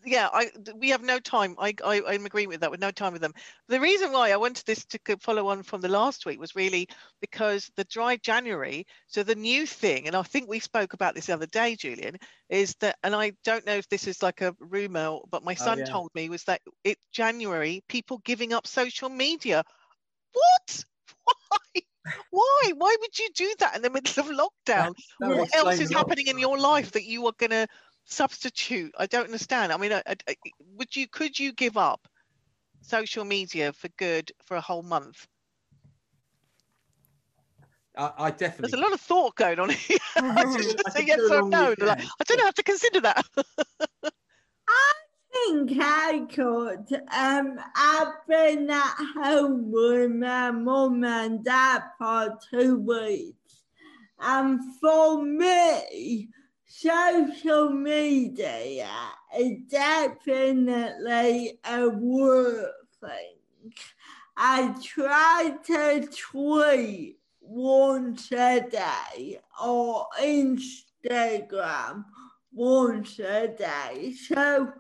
yeah i we have no time. I, I i'm agreeing with that with no time with them. The reason why i wanted this to follow on from the last week was really because the dry january so the new thing and i think we spoke about this the other day julian is that and i don't know if this is like a rumor but my oh, son oh, yeah. told me was that it january people giving up social media. What? Why? Why why would you do that in the middle of lockdown? What else is happening in your life that you are going to substitute i don't understand i mean I, I, would you could you give up social media for good for a whole month I, I definitely. There's a lot of thought going on here. I just say yes or no. Like, I don't know how to consider that. I think I could. Um, I've been at home with my mum and dad for two weeks, and for me, social media is definitely a work thing. I try to tweet once a day or Instagram once a day. So,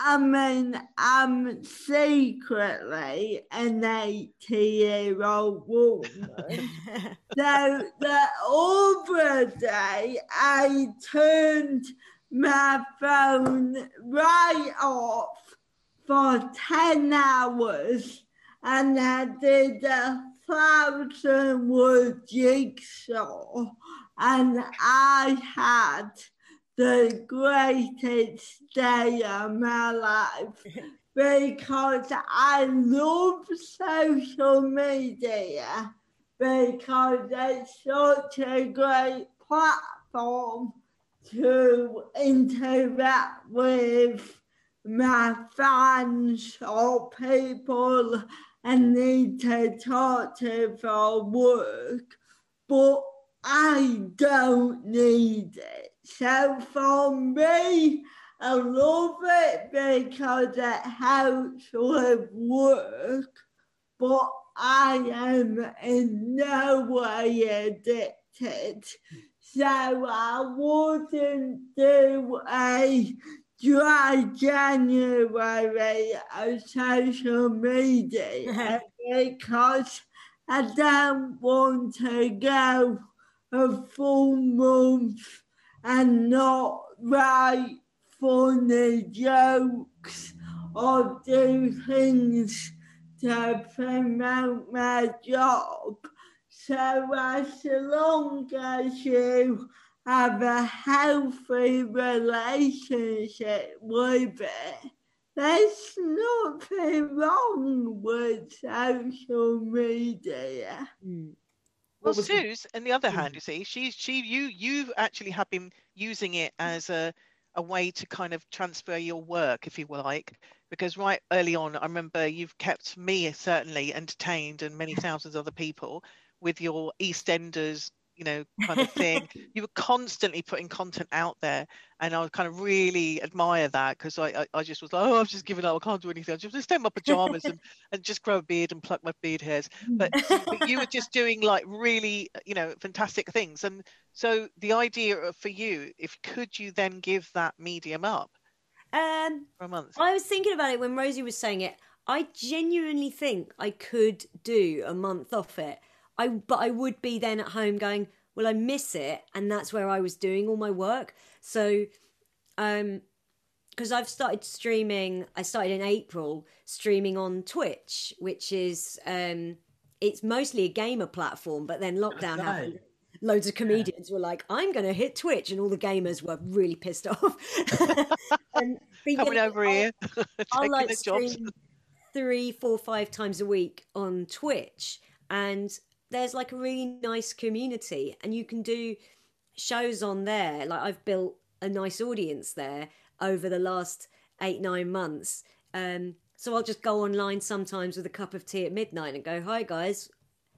I mean, I'm um, secretly an 80 year old woman. so the other day, I turned my phone right off for 10 hours and I did a thousand word jigsaw and I had the greatest day of my life because I love social media because it's such a great platform to interact with my fans or people I need to talk to for work, but I don't need it. So for me, I love it because it helps with work, but I am in no way addicted. So I wouldn't do a dry January of social media because I don't want to go a full month and not write funny jokes or do things to promote my job. So as long as you have a healthy relationship with it, there's nothing wrong with social media. Mm. Well, Suze, on the other hand, you see, she's she you you actually have been using it as a a way to kind of transfer your work, if you like, because right early on, I remember you've kept me certainly entertained and many thousands of other people with your EastEnders you know, kind of thing. you were constantly putting content out there, and I kind of really admire that because I, I, I, just was like, oh, I've just given up. I can't do anything. I'll just stay in my pajamas and, and just grow a beard and pluck my beard hairs. But, but you were just doing like really, you know, fantastic things. And so the idea for you, if could you then give that medium up? Um, for a month. I was thinking about it when Rosie was saying it. I genuinely think I could do a month off it. I but I would be then at home going, well, I miss it, and that's where I was doing all my work. So, um, because I've started streaming, I started in April streaming on Twitch, which is um, it's mostly a gamer platform. But then lockdown happened. Loads of comedians yeah. were like, "I'm going to hit Twitch," and all the gamers were really pissed off. and, Coming yeah, over I'll, here, I'll like stream three, four, five times a week on Twitch, and there's like a really nice community, and you can do shows on there. Like I've built a nice audience there over the last eight, nine months. Um, so I'll just go online sometimes with a cup of tea at midnight and go, "Hi guys,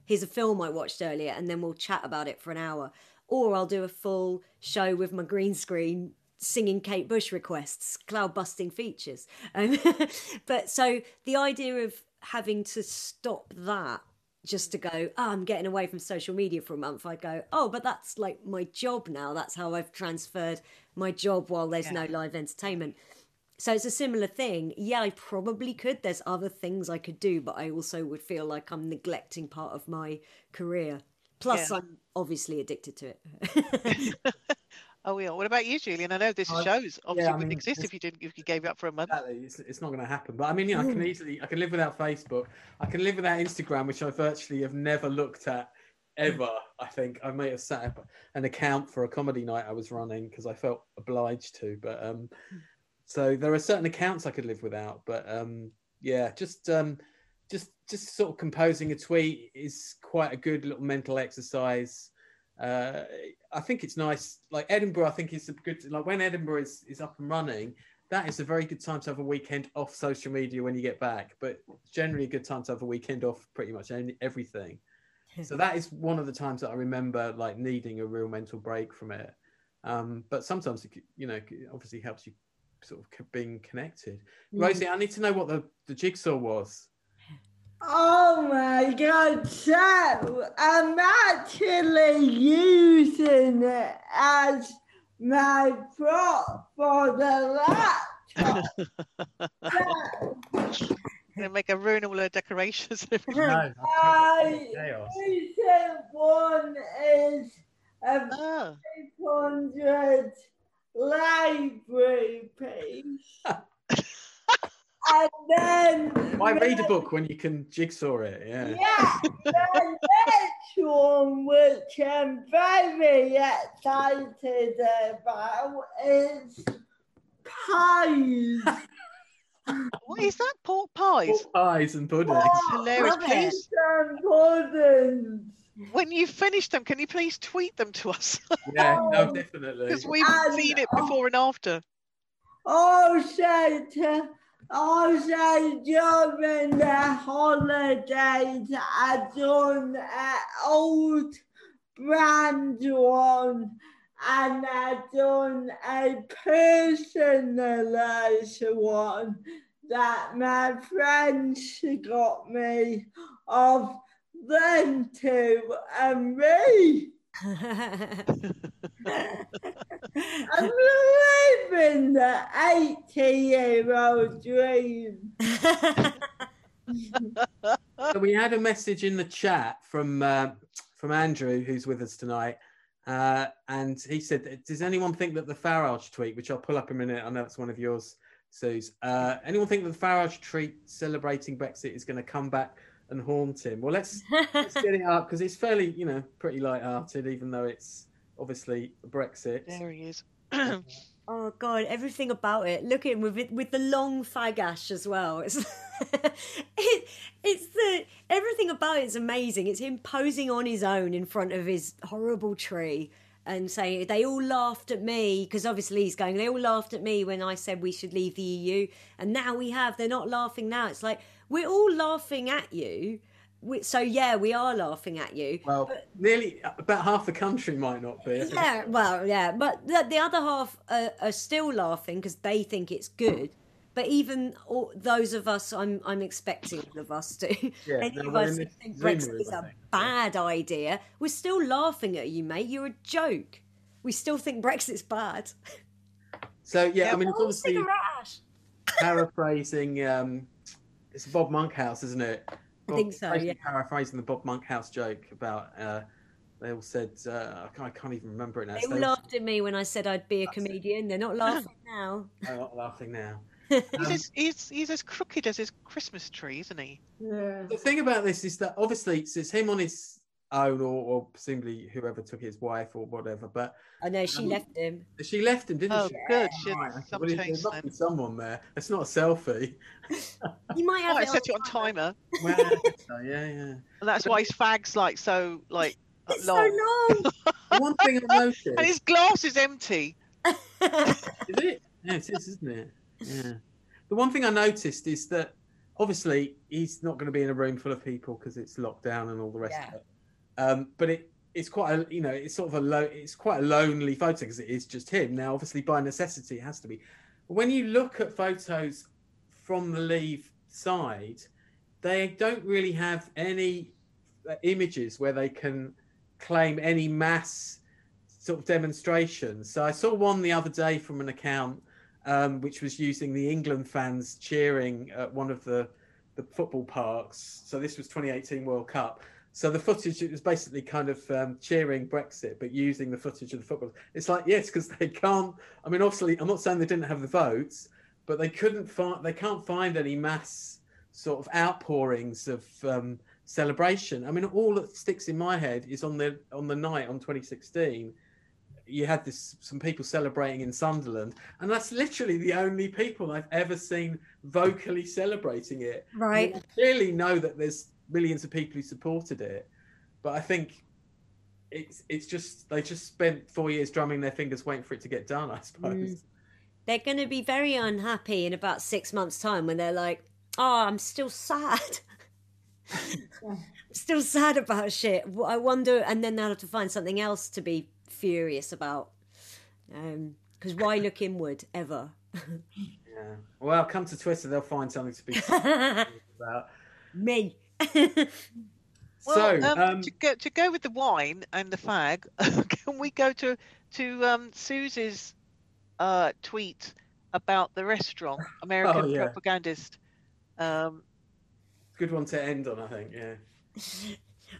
here's a film I watched earlier," and then we'll chat about it for an hour. Or I'll do a full show with my green screen singing Kate Bush requests, cloud busting features. Um, but so the idea of having to stop that just to go, oh, I'm getting away from social media for a month, I go, oh, but that's like my job now. That's how I've transferred my job while there's yeah. no live entertainment. So it's a similar thing. Yeah, I probably could. There's other things I could do, but I also would feel like I'm neglecting part of my career. Plus, yeah. I'm obviously addicted to it. Oh yeah. What about you, Julian? I know this uh, shows obviously yeah, wouldn't mean, exist if you didn't if you gave it up for a month. Exactly. It's, it's not going to happen. But I mean, know, I can easily I can live without Facebook. I can live without Instagram, which I virtually have never looked at ever. I think I may have set up an account for a comedy night I was running because I felt obliged to. But um, so there are certain accounts I could live without. But um, yeah, just um, just just sort of composing a tweet is quite a good little mental exercise uh, I think it's nice. Like Edinburgh, I think it's a good. Like when Edinburgh is, is up and running, that is a very good time to have a weekend off social media when you get back. But generally, a good time to have a weekend off pretty much any, everything. so that is one of the times that I remember like needing a real mental break from it. Um, but sometimes it, you know, obviously helps you sort of being connected. Mm. Rosie, I need to know what the, the jigsaw was. Oh my god, so I'm actually using it as my prop for the laptop. Gonna make a ruin all her decorations. no, my recent one is a ah. oh. 500 library piece. and then why read a book when you can jigsaw it? Yeah. Yeah. the next one, which I'm very excited about, is pies. what is that? Pork pies? Pork pies and puddings. Oh, hilarious. Please. And puddings. When you finish them, can you please tweet them to us? yeah, no, definitely. Because we've and, seen it uh, before and after. Oh, shit. Also during the holidays, I done an old brand one and I done a personalised one that my friends got me of them two and me. I'm living the 80 year old dream. so we had a message in the chat from uh, from Andrew, who's with us tonight, uh, and he said, "Does anyone think that the Farage tweet, which I'll pull up in a minute, I know it's one of yours, Suze. Uh, anyone think that the Farage tweet celebrating Brexit is going to come back and haunt him. Well, let's, let's get it up because it's fairly, you know, pretty light-hearted, even though it's obviously Brexit. There he is. oh God, everything about it. Look at him with it, with the long fag ash as well. It's it, it's the everything about it's amazing. It's him posing on his own in front of his horrible tree and saying they all laughed at me because obviously he's going they all laughed at me when i said we should leave the eu and now we have they're not laughing now it's like we're all laughing at you. We, so yeah, we are laughing at you. Well, but, nearly about half the country might not be. Yeah, well, yeah, but the, the other half are, are still laughing because they think it's good. But even all, those of us, I'm I'm expecting all of us to, yeah, any of us who think Brexit is a bad idea, we're still laughing at you, mate. You're a joke. We still think Brexit's bad. So yeah, yeah I mean, it's obviously paraphrasing um, It's Bob Monkhouse, isn't it? I think so, yeah. Paraphrasing the Bob Monkhouse joke about uh, they all said uh, I, can't, I can't even remember it now. They So all laughed at me when I said I'd be a That's it. comedian. They're not laughing now. I'm not laughing now. He's, Um, as, he's, he's as crooked as his Christmas tree, isn't he? Yeah. the thing about this is that obviously it's, it's him on his own, or, or presumably whoever took his wife or whatever. But I know she Um, left him. she left him, didn't Oh, she? good. She Right, Well, there taste must then. someone there. It's not a selfie. You might have Oh, I set it on timer. timer, Well, so, yeah, yeah. and that's why his fag's like so like It's long, so long. The one thing I noticed and his glass is empty. Is it? Yeah, it is, isn't it? Yeah. The one thing I noticed is that obviously he's not going to be in a room full of people because it's locked down and all the rest Yeah. of it. Um, but it it's quite a you know it's sort of a low it's quite a lonely photo because it is just him. Now, obviously, by necessity, it has to be. When you look at photos from the leave side, they don't really have any uh, images where they can claim any mass sort of demonstrations. So I saw one the other day from an account um, which was using the England fans cheering at one of the the football parks. So this was 2018 World Cup. So the footage it was basically kind of um, cheering Brexit, but using the footage of the football. It's like yes, because they can't. I mean, obviously, I'm not saying they didn't have the votes, but they couldn't find. They can't find any mass sort of outpourings of um, celebration. I mean, all that sticks in my head is on the on the night on 2016. You had this some people celebrating in Sunderland, and that's literally the only people I've ever seen vocally celebrating it. Right. I clearly know that there's millions of people who supported it, but I think it's it's just they just spent four years drumming their fingers waiting for it to get done. I suppose. Mm. They're going to be very unhappy in about six months' time when they're like, "Oh, I'm still sad. I'm still sad about shit. I wonder." And then they'll have to find something else to be furious about. Um, because why look inward ever? Yeah. Well, come to Twitter, they'll find something to be about. Me. Well, so, um, um, to go to go with the wine and the fag, can we go to to um, Susie's uh, tweet about the restaurant, American Oh, yeah. propagandist? Um, good one to end on, I think. Yeah.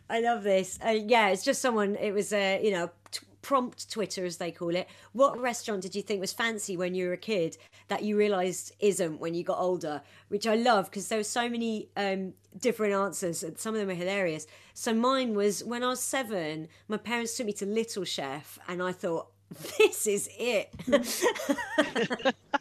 I love this. Uh, yeah, it's just someone. It was a you know t- prompt Twitter as they call it. What restaurant did you think was fancy when you were a kid that you realised isn't when you got older? Which I love because there were so many um, different answers and some of them are hilarious. So mine was when I was seven. My parents took me to Little Chef, and I thought this is it.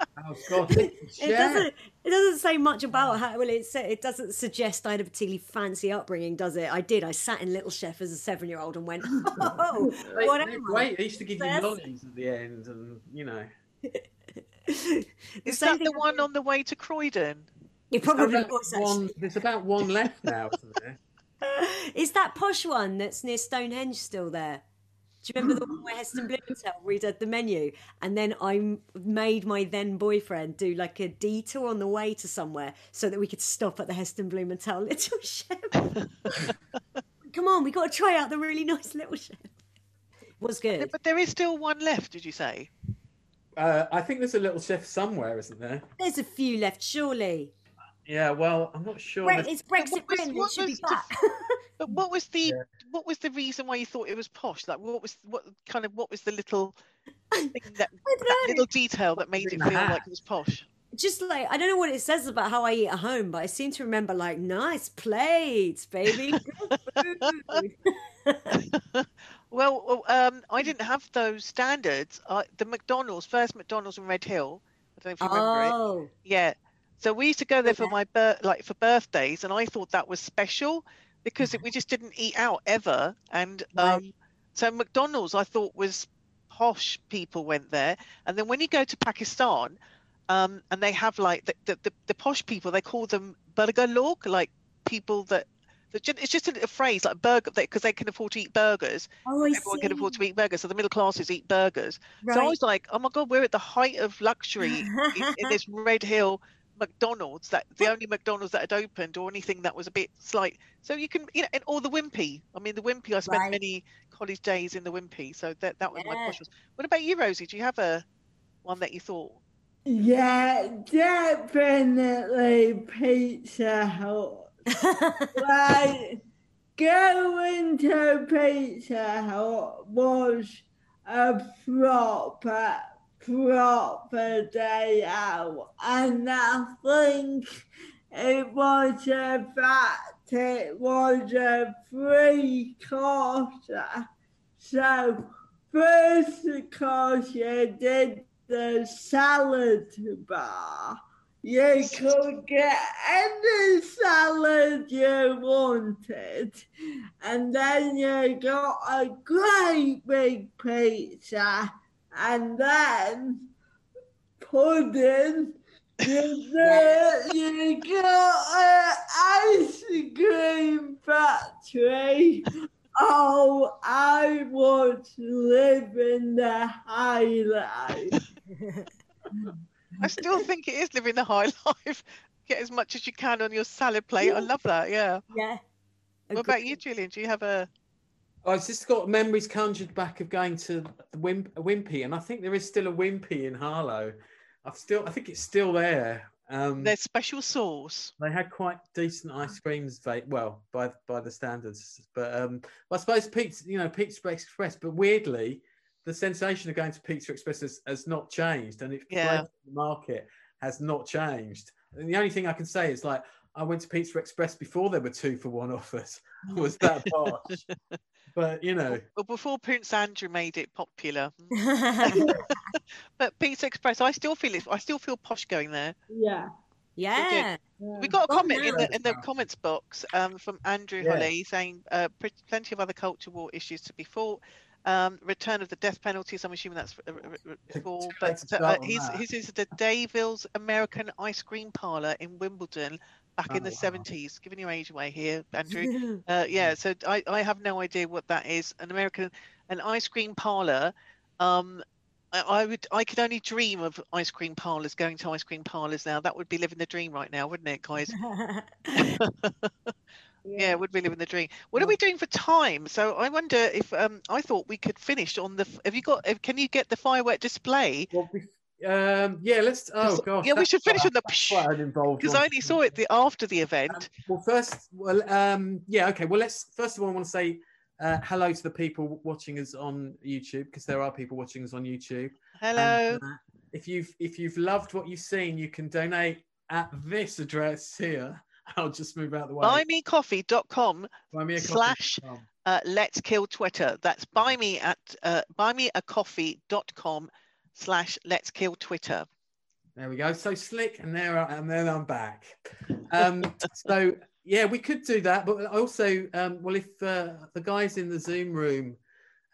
Oh God. It doesn't. It doesn't say much about how. Well, it it doesn't suggest I had a particularly fancy upbringing, does it? I did. I sat in Little Chef as a seven-year-old and went, "Oh, They, what they're I?" great. They used to give you Yes. lollies at the end, and you know. is that the one on the way to Croydon? It probably There's about was. One, there's about one left now, isn't there? Is that posh one that's near Stonehenge still there? Do you remember the one where Heston Blumenthal redid the menu, and then I made my then boyfriend do like a detour on the way to somewhere so that we could stop at the Heston Blumenthal Little Chef. Come on, we got to try out the really nice Little Chef. Was good. But there is still one left. Did you say? Uh, I think there's a little chef somewhere, isn't there? There's a few left, surely. Yeah. Well, I'm not sure. Bre- it's Brexit what was- Britain. It should be was the- back. But what was the Yeah. what was the reason why you thought it was posh? Like what was what kind of what was the little thing that, that little detail that made it feel hat? like it was posh? just like I don't know what it says about how I eat at home, but I seem to remember like nice plates, baby. Well, well, um, I didn't have those standards. Uh, the McDonald's, first McDonald's in Redhill. I don't know if you remember it. oh, Yeah. So we used to go there for my bir- like for birthdays, and I thought that was special because it, we just didn't eat out ever. And um, Right. so McDonald's, I thought was posh people went there, and then when you go to Pakistan, um, and they have like the, the, the, the posh people, they call them burger log, like people that. that It's just a, a phrase like burger because they can afford to eat burgers. oh, I Everyone see. can afford to eat burgers, so the middle classes eat burgers. Right. So I was like, oh my god, we're at the height of luxury in, in this Redhill McDonald's. That the only McDonald's that had opened, or anything that was a bit slight. So you can, you know, and, or the Wimpy. I mean, the Wimpy. I spent Right. many college days in the Wimpy, so that that was my Yeah. posh. What about you, Rosie? Do you have a one that you thought? Yeah, definitely Pizza Hut. like going to Pizza Hut was a proper, proper day out, and I think it was a fact it was a free course. So first you did the salad bar. You could get any salad you wanted, and then you got a great big pizza, and then pudding. You, you got an ice cream factory. Oh, I want to live in the high life. I still think it is living the high life. Get as much as you can on your salad plate. I love that. Yeah. yeah. What about you, Julian? Do you have a? I've just got memories conjured back of going to the Wimp- Wimpy, and I think there is still a Wimpy in Harlow. I've still, I think it's still there. Um, Their special sauce. they had quite decent ice creams, well, by by the standards. But um, I suppose Pizza, you know, Pizza Express. But weirdly, the sensation of going to Pizza Express has, has not changed, and it Yeah. the market has not changed. And the only thing I can say is like I went to Pizza Express before there were two for one offers. was that posh? But you know, Well, before Prince Andrew made it popular. But Pizza Express, I still feel it. I still feel posh going there. Yeah. yeah. We got a Oh, comment in the in the comments box um, from Andrew Yeah. Holly saying uh, plenty of other culture war issues to be fought. Um, return of the death penalties. I'm assuming that's uh, uh, for, Great but to uh, start on his that. his is the Dayville's American Ice Cream Parlor in Wimbledon back in Oh, the wow. 70s. Giving your age away here, Andrew. Uh, yeah, so I, I have no idea what that is. An American, an ice cream parlor. Um, I, I would, I could only dream of ice cream parlors, going to ice cream parlors now. That would be living the dream right now, wouldn't it, guys? Yeah, would be living the dream. What are we doing for time? So I wonder if um, I thought we could finish on the. Have you got? Can you get the firework display? well, um, yeah, let's. Oh gosh, yeah, we should finish on the quite an involved Because. I only saw it the after the event. Well, first, well, um, yeah, okay. Well, let's first of all, I want to say uh, hello to the people watching us on YouTube because there are people watching us on YouTube. Hello. And, uh, if you've if you've loved what you've seen, you can donate at this address here. I'll just move out the way. Buymecoffee.com Buy me a coffee. slash uh, let's kill Twitter. That's buy me at uh, buymeacoffee.com slash let's kill Twitter. There we go. So slick, and there, I, and then I'm back. Um, so yeah, we could do that, but also, um, well, if uh, the guys in the Zoom room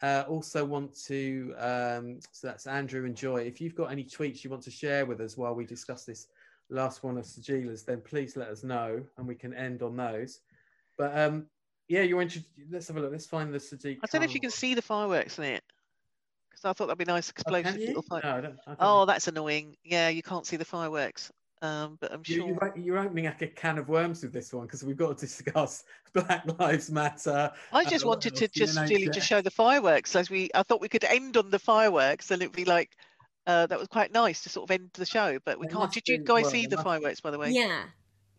uh, also want to, um, so that's Andrew and Joy. If you've got any tweets you want to share with us while we discuss this last one of Sajeela's, then please let us know, and we can end on those. But um, yeah, you're interested. Let's have a look. Let's find the Sajid. I don't know if you can see the fireworks in it. Because I thought that'd be nice Oh, can explosive you? little fire. No, I don't, I don't Oh, that's annoying. Yeah, you can't see the fireworks. Um, but I'm sure. you're, you're opening like a can of worms with this one because we've got to discuss Black Lives Matter. I just uh, wanted to else? The just really NHS. just show the fireworks as we. I thought we could end on the fireworks, and it'd be like uh, that was quite nice to sort of end the show. But we It can't. Did you guys well, see the fireworks, by the way? yeah.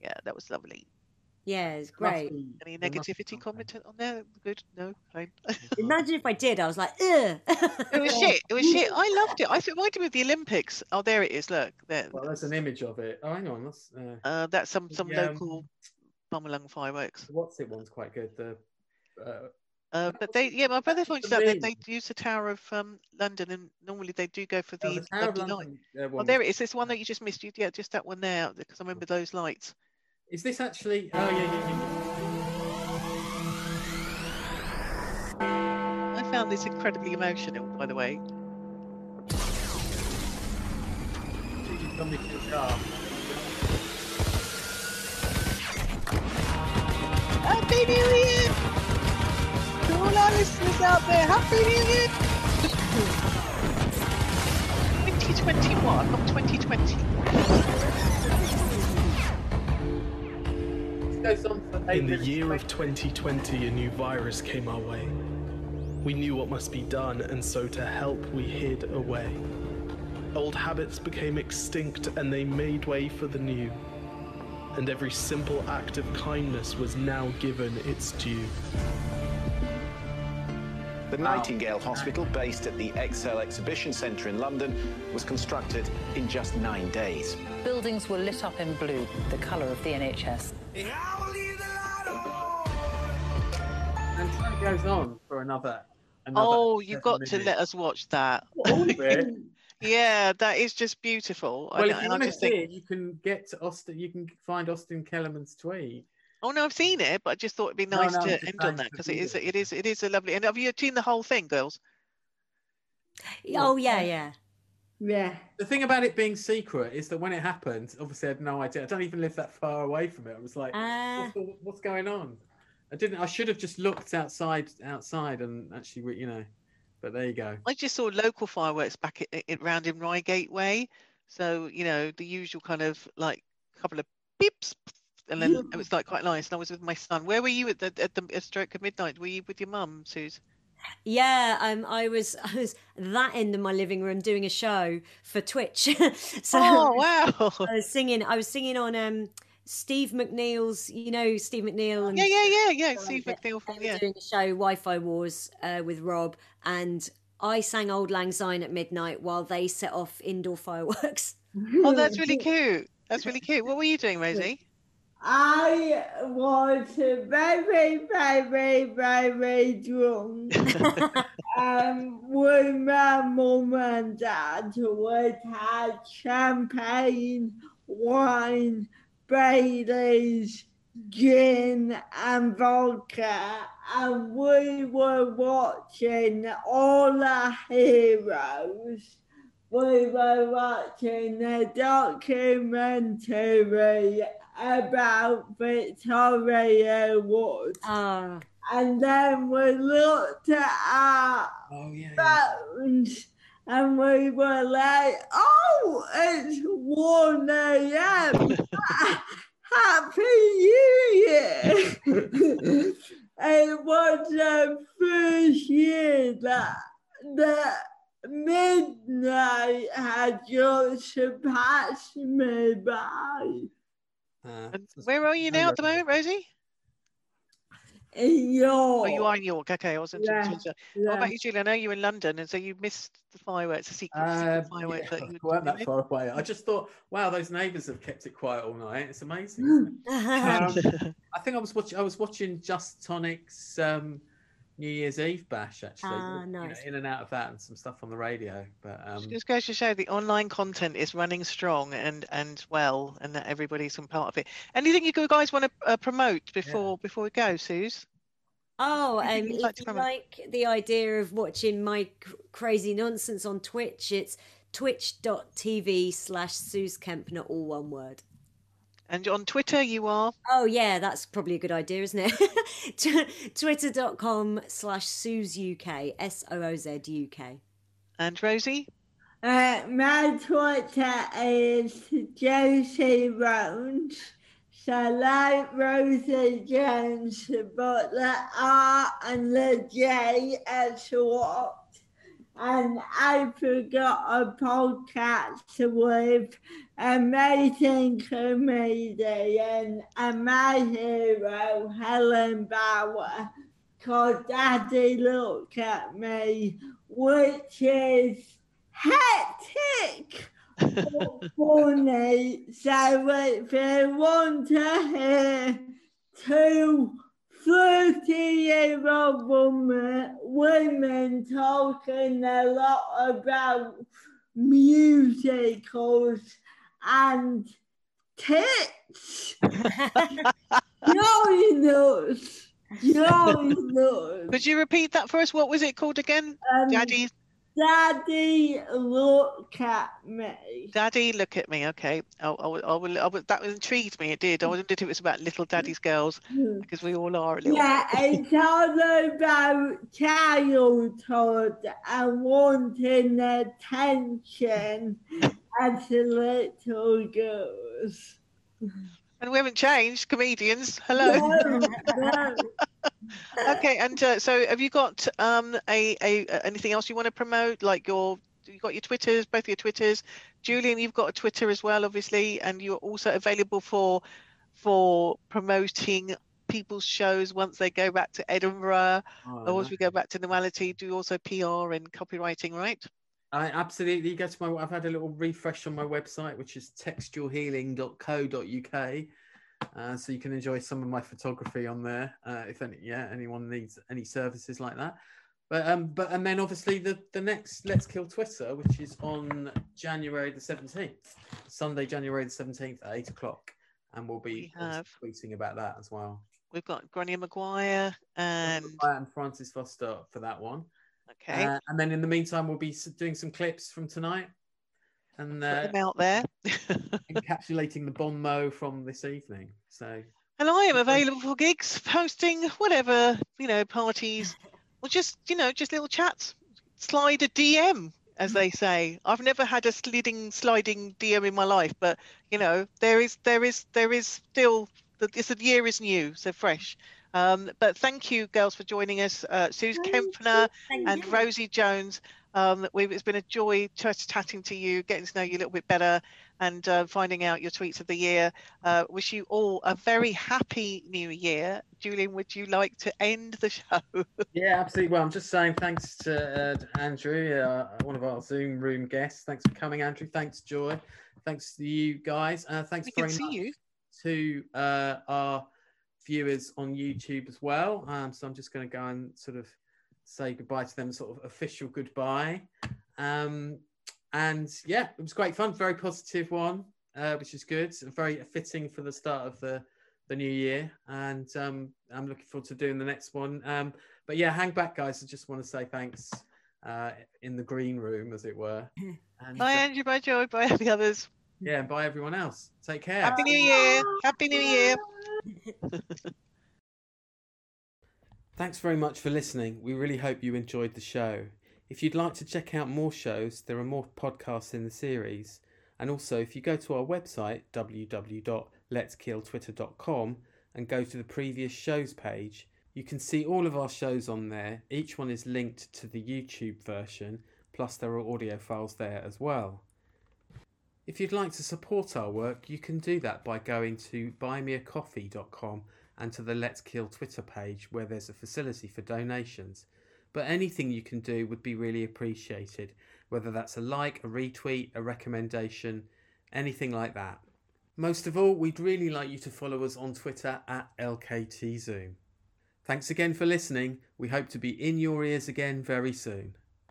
Yeah, that was lovely. Yeah, it's great. be- Any there must be negativity something. comment on there? Good. No. Fine. Imagine if I did, I was like, ugh. It was shit. It was shit. I loved it. I thought it reminded me of the Olympics. Oh, there it is. Look, there. Well, there's an image of it. Oh, hang on. That's, uh, Uh, that's some some Yeah, um, local Bumalung fireworks. what's it one's quite good. The uh, Uh, but they, yeah, my brother that's pointed out that they use the Tower of um, London, and normally they do go for oh, the, the Tower of lovely light. London, uh, Oh, one there was- it is. This one that you just missed. You, yeah, just that one there, because I remember those lights. Is this actually? Oh yeah, yeah, yeah. I found this incredibly emotional, by the way. Gigi Dominic in the car. Happy New Year! To all our listeners out there, Happy New Year! 2021, not 2020. Goes on for eight In the minutes year of 2020, a new virus came our way. We knew what must be done, and so to help, we hid away. Old habits became extinct and they made way for the new. And every simple act of kindness was now given its due. The Nightingale Hospital, based at the ExCeL Exhibition Centre in London, was constructed in just nine days. Buildings were lit up in blue, the colour of the NHS. And time goes on for another. another Oh, you've seven got to let us watch that. All of it. Yeah, that is just beautiful. Well, know- if you want to see think, it, you can get to Austin. You can find Austin Kellerman's tweet. oh no, I've seen it, but I just thought it'd be nice no, I'm to end on that because it is, it is, it is a lovely. And have you seen the whole thing, girls? Oh yeah, yeah. Yeah. The thing about it being secret is that when it happened, obviously I had no idea. I don't even live that far away from it. I was like, Ah. what's, what's going on? I didn't. I should have just looked outside, outside, and actually, you know. But there you go. I just saw local fireworks back at, at, round in Reigate Way. So you know the usual kind of like couple of beeps, and then it was like quite nice. And I was with my son. Where were you at the at the at stroke of midnight? Were you with your mum, Suze? Yeah, um, I was I was that end of my living room doing a show for Twitch. so Oh wow! I was singing. I was singing on um, Steve McNeil's. You know Steve McNeil. And Yeah, yeah, yeah, yeah. Steve McNeil from yeah. doing a show Wi-Fi Wars uh, with Rob, and I sang "Auld Lang Syne" at midnight while they set off indoor fireworks. Oh, that's really cute. That's really cute. What were you doing, Rosie? I was very, very, very drunk. um, with my mum and dad, we had champagne, wine, Bailey's, gin, and vodka, and we were watching all our heroes. We were watching a documentary about Victoria Wood. Ah, And then we looked at our Oh yeah. yeah. phones and we were like, oh, it's 1 a.m. Happy New Year! it was the first year that, that midnight had just surpassed me by. Uh, where are you now at the moment, Rosie? In York. Oh, you are in York. Okay, I wasn't. Yeah, sure. What about you, Julie? I know you're in London, and so you missed the fireworks, the secret, secret Uh, fireworks yeah, that you weren't that far away. I just thought, wow, those neighbours have kept it quiet all night. It's amazing. it? um, I think I was watching. I was watching Just Tonic's um, New Year's Eve bash actually. Ah, you know, in and out of that, and some stuff on the radio. But um, Just goes to show the online content is running strong and and well, and that everybody's some part of it. Anything you guys want to uh, promote before before we go, Suze? Oh, um, you'd like if you like the idea of watching my crazy nonsense on Twitch, it's twitch.tv slash Suze Kempner, all one word. And on Twitter, you are. Oh, yeah, that's probably a good idea, isn't it? Tw- Twitter.com slash Suze UK, S O O Z And Rosie? Uh, my Twitter is Josie Rones. So like Rosie Jones, but the R and the J are swapped. And I forgot a podcast with amazing comedian and my hero Helen Bauer called Daddy Look at Me, which is hectic funny. So if you want to hear two 30 year old women, women talking a lot about musicals and tits, join us. Join us. Could you repeat that for us? What was it called again? Um, Daddy, Daddy, look at me. Daddy, look at me. Okay, I, I, will- I will. I will. That intrigued me. It did. I wondered if it was about little Daddy's girls mm. because we all are a little. Yeah, it's all about childhood and wanting attention as little girls. And we haven't changed, comedians. Hello. No, no. okay, and uh, so have you got um a, a anything else you want to promote, like your you've got your Twitters, both your Twitters. Julian, you've got a Twitter as well, obviously, and you're also available for for promoting people's shows once they go back to Edinburgh Oh, or as we go back to normality. Do also PR and copywriting, right? I absolutely go to my. I've had a little refresh on my website, which is textualhealing.co.uk. Uh, so you can enjoy some of my photography on there. Uh, if any, yeah, anyone needs any services like that. But um, but and then obviously the the next Let's Kill Twitter, which is on January the seventeenth, Sunday, January the seventeenth at eight o'clock, and we'll be We tweeting about that as well. We've got Grainne Maguire and and Francis Foster for that one. Okay, Uh, and then in the meantime, we'll be doing some clips from tonight and put uh, them out there. encapsulating the bon mot from this evening. So And I am available for gigs, hosting whatever, you know, parties, or just, you know, just little chats. Slide a DM, as they say. I've never had a sliding, sliding DM in my life, but you know, there is, there is, there is still. The, this the year is new, so fresh. Um, but thank you, girls, for joining us. Uh, Suze Kempner and you. Rosie Jones. Um, we've, it's been a joy just chatting to you, getting to know you a little bit better, and uh, finding out your tweets of the year. Uh, wish you all a very happy new year. Julian, would you like to end the show? yeah, absolutely. Well, I'm just saying thanks to uh, Andrew, uh, one of our Zoom room guests. Thanks for coming, Andrew. Thanks, Joy. Thanks to you guys. Uh, thanks we can very see much you. to uh, our viewers on YouTube as well. Um, so I'm just going to go and sort of say goodbye to them, sort of official goodbye. Um, and yeah, it was great fun, very positive one, uh, which is good, and very fitting for the start of the the new year. And um, I'm looking forward to doing the next one. Um, but yeah, hang back, guys. I just want to say thanks uh, in the green room, as it were. And, Bye, uh, Andrew. Bye, Joy. Bye, the others. Yeah, and bye everyone else. Take care. Happy New Year. Happy New Year. Thanks very much for listening. We really hope you enjoyed the show. If you'd like to check out more shows, there are more podcasts in the series. And also, if you go to our website, www.letskilltwitter.com, and go to the previous shows page, you can see all of our shows on there. Each one is linked to the YouTube version, plus there are audio files there as well. If you'd like to support our work, you can do that by going to buymeacoffee.com and to the Let's Kill Twitter page where there's a facility for donations. But anything you can do would be really appreciated, whether that's a like, a retweet, a recommendation, anything like that. Most of all, we'd really like you to follow us on Twitter at LKTZoom. Thanks again for listening. We hope to be in your ears again very soon.